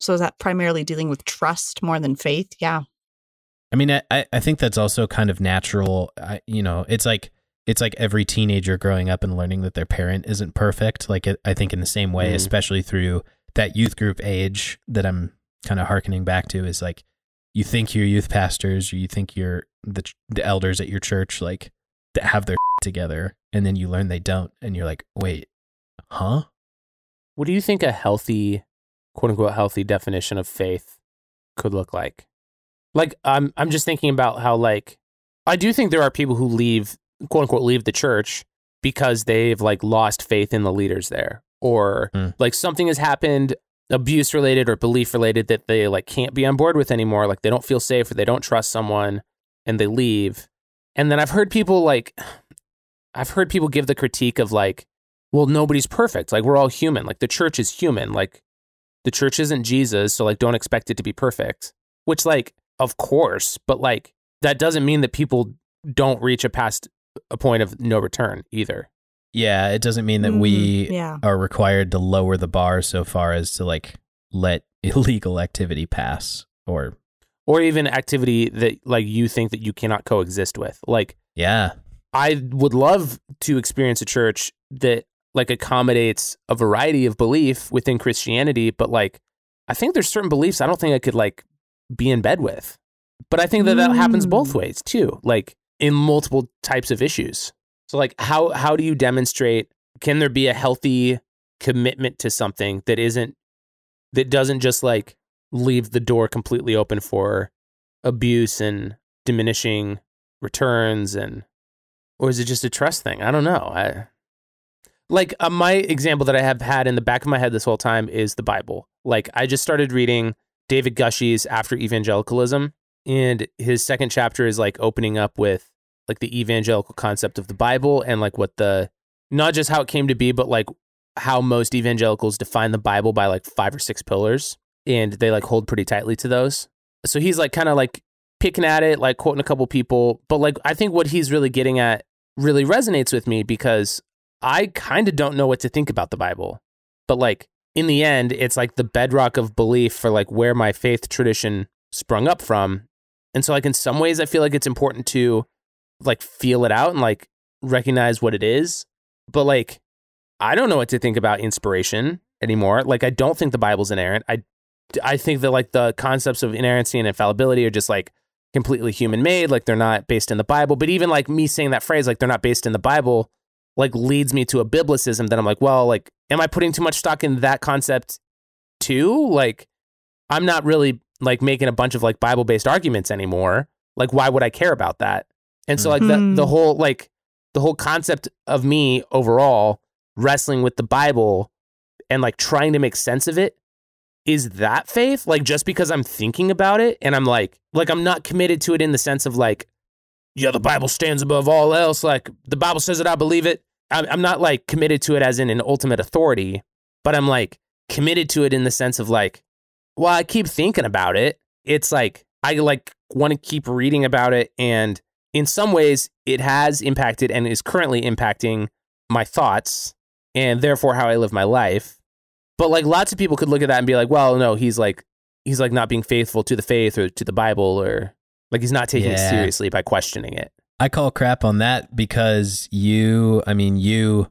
So is that primarily dealing with trust more than faith? Yeah. I mean, I, I I think that's also kind of natural. I, you know, it's like it's like every teenager growing up and learning that their parent isn't perfect. Like it, I think in the same way, Mm. especially through that youth group age that I'm kind of harkening back to, is like you think your youth pastors or you think your the the elders at your church like that have their together, and then you learn they don't, and you're like, wait, huh? What do you think a healthy, quote unquote, healthy definition of faith could look like? Like, I'm I'm just thinking about how like I do think there are people who leave, quote unquote, leave the church because they've like lost faith in the leaders there, or Mm. like something has happened, abuse related or belief related, that they like can't be on board with anymore. Like they don't feel safe or they don't trust someone, and they leave. And then I've heard people like, I've heard people give the critique of like, well, nobody's perfect. Like we're all human. Like the church is human. Like the church isn't Jesus, so like don't expect it to be perfect. Which like, of course, but like that doesn't mean that people don't reach a past a point of no return either. Yeah, it doesn't mean that we Mm, yeah. are required to lower the bar so far as to like let illegal activity pass or Or even activity that like you think that you cannot coexist with. Like yeah. I would love to experience a church that like accommodates a variety of belief within Christianity, but like I think there's certain beliefs I don't think I could like be in bed with. But I think that that happens both Mm. ways too, like in multiple types of issues. So like how how do you demonstrate can there be a healthy commitment to something that isn't that doesn't just like leave the door completely open for abuse and diminishing returns and or is it just a trust thing? I don't know. I like uh, my example that I have had in the back of my head this whole time is the Bible. Like I just started reading David Gushee's After Evangelicalism, and his second chapter is like opening up with like the evangelical concept of the Bible and like what the not just how it came to be, but like how most evangelicals define the Bible by like five or six pillars, and they like hold pretty tightly to those. So he's like kind of like picking at it, like quoting a couple people, but like I think what he's really getting at really resonates with me because I kind of don't know what to think about the Bible. But like in the end, it's like the bedrock of belief for like where my faith tradition sprung up from. And so like in some ways I feel like it's important to like feel it out and like recognize what it is. But like I don't know what to think about inspiration anymore. Like I don't think the Bible's inerrant. I I think that like the concepts of inerrancy and infallibility are just like completely human made, like they're not based in the Bible. But even like me saying that phrase, like they're not based in the Bible, like leads me to a biblicism that I'm like, well, like, am I putting too much stock in that concept too? Like, I'm not really like making a bunch of like Bible based arguments anymore. Like, why would I care about that? And so like the Hmm. the whole like the whole concept of me overall wrestling with the Bible and like trying to make sense of it is that faith? Like just because i'm thinking about it and i'm like like i'm not committed to it in the sense of like yeah the bible stands above all else. Like the bible says it i believe it. I'm, I'm not like committed to it as in an ultimate authority but i'm like committed to it in the sense of like well i keep thinking about it. It's like i like want to keep reading about it and in some ways it has impacted and is currently impacting my thoughts and therefore how i live my life but like lots of people could look at that and be like, well, no, he's like he's like not being faithful to the faith or to the Bible or like he's not taking it seriously by questioning it. I call crap on that because you, I mean, you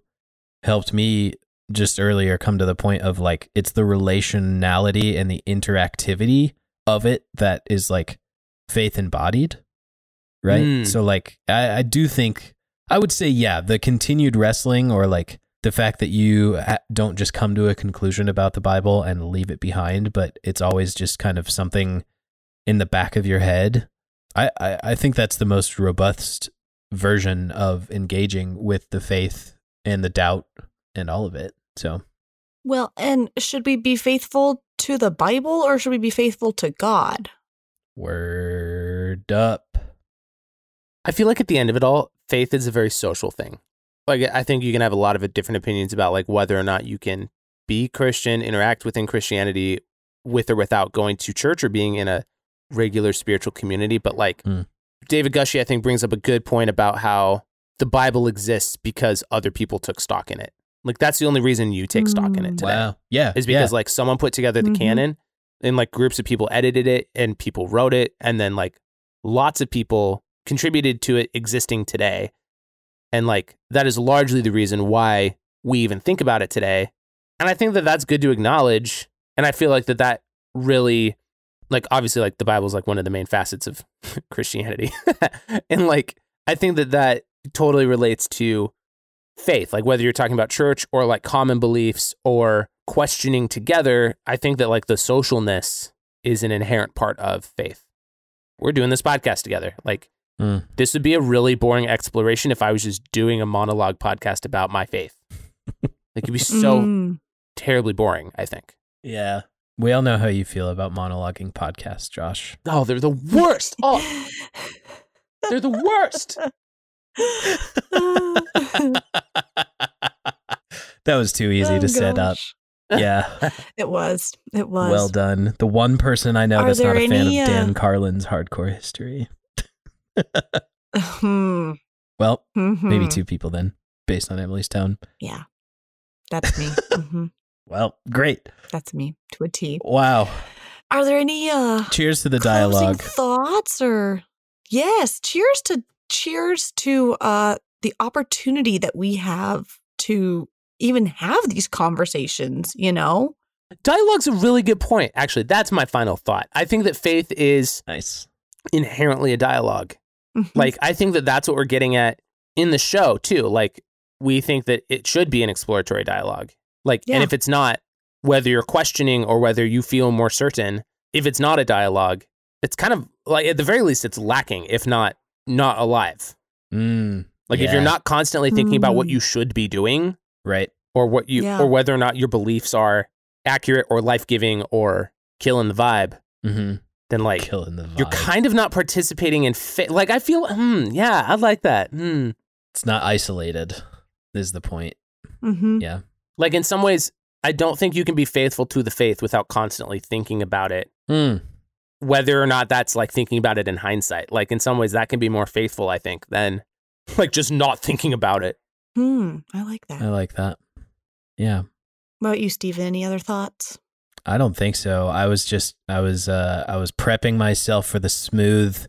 helped me just earlier come to the point of like, it's the relationality and the interactivity of it that is like faith embodied. Right. Mm. So, like, I, I do think, I would say, yeah, the continued wrestling or like the fact that you don't just come to a conclusion about the Bible and leave it behind, but it's always just kind of something in the back of your head. I, I, I think that's the most robust version of engaging with the faith and the doubt and all of it. So, Well, and should we be faithful to the Bible or should we be faithful to God? word up. I feel like at the end of it all, faith is a very social thing. Like I think you can have a lot of different opinions about like whether or not you can be Christian, interact within Christianity with or without going to church or being in a regular spiritual community. But like Mm. David Gushee, I think brings up a good point about how the Bible exists because other people took stock in it. Like that's the only reason you take stock in it Mm. today. Wow. Yeah. is because yeah. like someone put together the Mhm. canon and like groups of people edited it and people wrote it and then like lots of people contributed to it existing today. And like that is largely the reason why we even think about it today. And i think that that's good to acknowledge. And i feel like that that really like obviously like the bible is like one of the main facets of christianity. And like i think that that totally relates to faith. Like whether you're talking about church or like common beliefs or questioning together i think that like the socialness is an inherent part of faith. We're doing this podcast together. Like Mm. This would be a really boring exploration if I was just doing a monologue podcast about my faith. like it'd be so Mm. terribly boring, I think. Yeah. We all know how you feel about monologuing podcasts, Josh. Oh, they're the worst. Oh, they're the worst. that was too easy Oh, to set up. Yeah. It was. It was. Well done. The one person I know Are that's not there a fan any, of uh, Dan Carlin's hardcore history. Hmm. Well, maybe Mhm. two people then, based on Emily's tone. Yeah. That's me. hmm Well, great. That's me to a T. Wow. Are there any uh Cheers to the dialogue. thoughts or yes, cheers to cheers to uh the opportunity that we have to even have these conversations, you know? Dialogue's a really good point. Actually, that's my final thought. I think that faith is Nice. inherently a dialogue. Mhm. Like, I think that that's what we're getting at in the show, too. Like, we think that it should be an exploratory dialogue. Like, Yeah. and if it's not, whether you're questioning or whether you feel more certain, if it's not a dialogue, it's kind of like, at the very least, it's lacking, if not not alive. Mm, Like, if you're not constantly thinking about what Mm. you should be doing right. or what you, Yeah. or whether or not your beliefs are accurate or life giving or killing the vibe, Mm-hmm. Then like, Killing the vibe. you're kind of not participating in fa- like I feel hmm yeah I like that hmm it's not isolated, is the point. Mhm. Yeah. like in some ways I don't think you can be faithful to the faith without constantly thinking about it Mm. whether or not that's like thinking about it in hindsight like in some ways that can be more faithful I think than like just not thinking about it Hmm, I like that. I like that. Yeah. What about you, Steven? Any other thoughts? I don't think so. I was just I was uh I was prepping myself for the smooth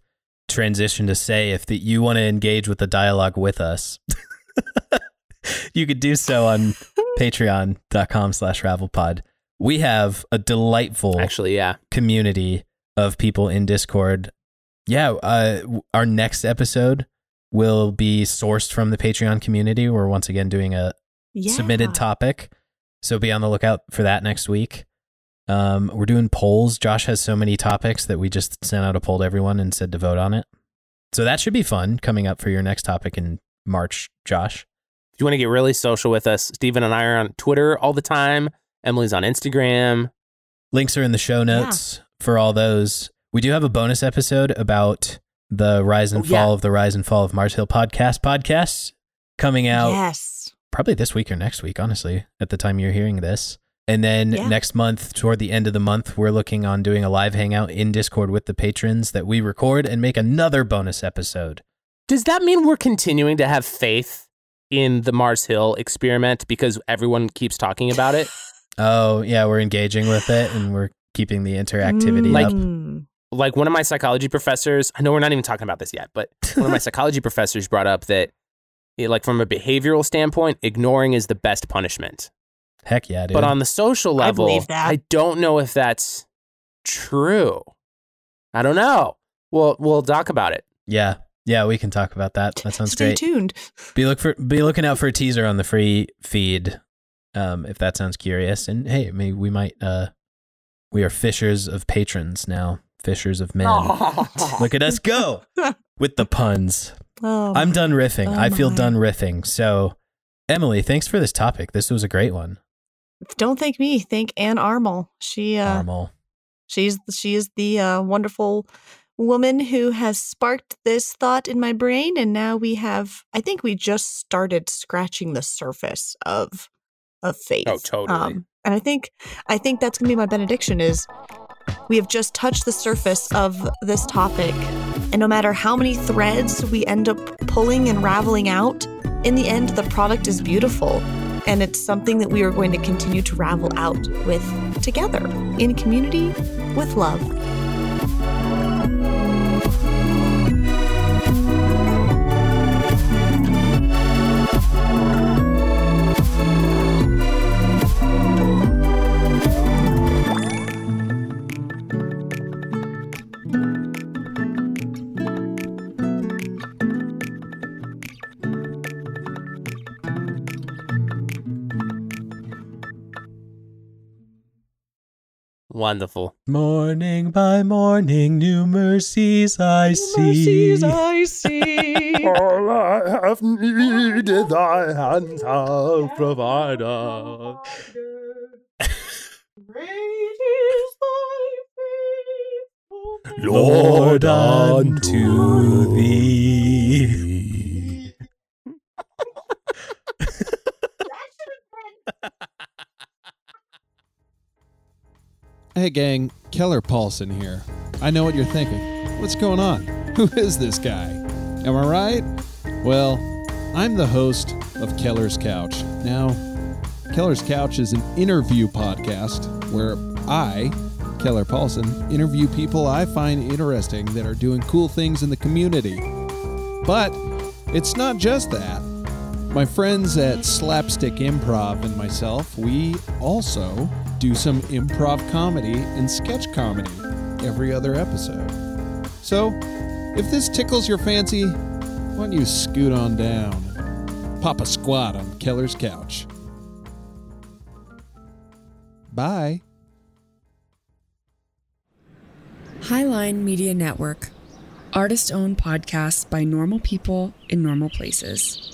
transition to say if that you want to engage with the dialogue with us. you could do so on patreon.com slash ravelpod. We have a delightful actually yeah community of people in Discord. Yeah, uh, our next episode will be sourced from the Patreon community. We're once again doing a Yeah. submitted topic. So be on the lookout for that next week. Um, we're doing polls. Josh has so many topics that we just sent out a poll to everyone and said to vote on it. So that should be fun coming up for your next topic in March, Josh. if you want to get really social with us Stephen and I are on Twitter all the time Emily's on Instagram Links are in the show notes for all those. We do have a bonus episode about the rise and Oh, yeah. fall of the rise and fall of Mars Hill podcast podcast coming out Yes. probably this week or next week, honestly, at the time you're hearing this. And then Yeah. next month, toward the end of the month, we're looking on doing a live hangout in Discord with the patrons that we record and make another bonus episode. Does that mean we're continuing to have faith in the Mars Hill experiment because everyone keeps talking about it? Oh, yeah, we're engaging with it and we're keeping the interactivity Like- up. Mm. Like one of my psychology professors, I know we're not even talking about this yet, but one of my psychology professors brought up that, eh, like from a behavioral standpoint, ignoring is the best punishment. Heck yeah, dude. But on the social I level, believe that. I don't know if that's true. I don't know. We'll we'll talk about it. yeah. Yeah, we can talk about that. That sounds Stay great. Stay tuned. Be look for be looking out for a teaser on the free feed, um, if that sounds curious. And hey, maybe we might uh we are fishers of patrons now. Fishers of men. Look at us go with the puns. Oh, I'm done riffing. Oh I feel my. done riffing. So Emily, thanks for this topic. This was a great one. Don't thank me. Thank Anne Armel. She uh, Normal. she's she is the uh, wonderful woman who has sparked this thought in my brain, and now we have. I think we just started scratching the surface of of faith. Oh, totally. and I think I think that's gonna be my benediction. Is we have just touched the surface of this topic, and no matter how many threads we end up pulling and raveling out, in the end, the product is beautiful. And it's something that we are going to continue to ravel out with together in community with love. Wonderful. Morning by morning, new mercies I see. Mercies I see. All I have needed, thy hands have provided. Lord, unto thee. Hey, gang, Keller Paulson here. I know what you're thinking. What's going on? Who is this guy? Am I right? Well, I'm the host of Keller's Couch. Now, Keller's Couch is an interview podcast where I, Keller Paulson, interview people I find interesting that are doing cool things in the community. But it's not just that. My friends at Slapstick Improv and myself, we also do some improv comedy and sketch comedy every other episode. So, if this tickles your fancy, why don't you scoot on down? Pop a squat on Keller's couch. Bye. Highline Media Network. Artist owned podcasts by normal people in normal places.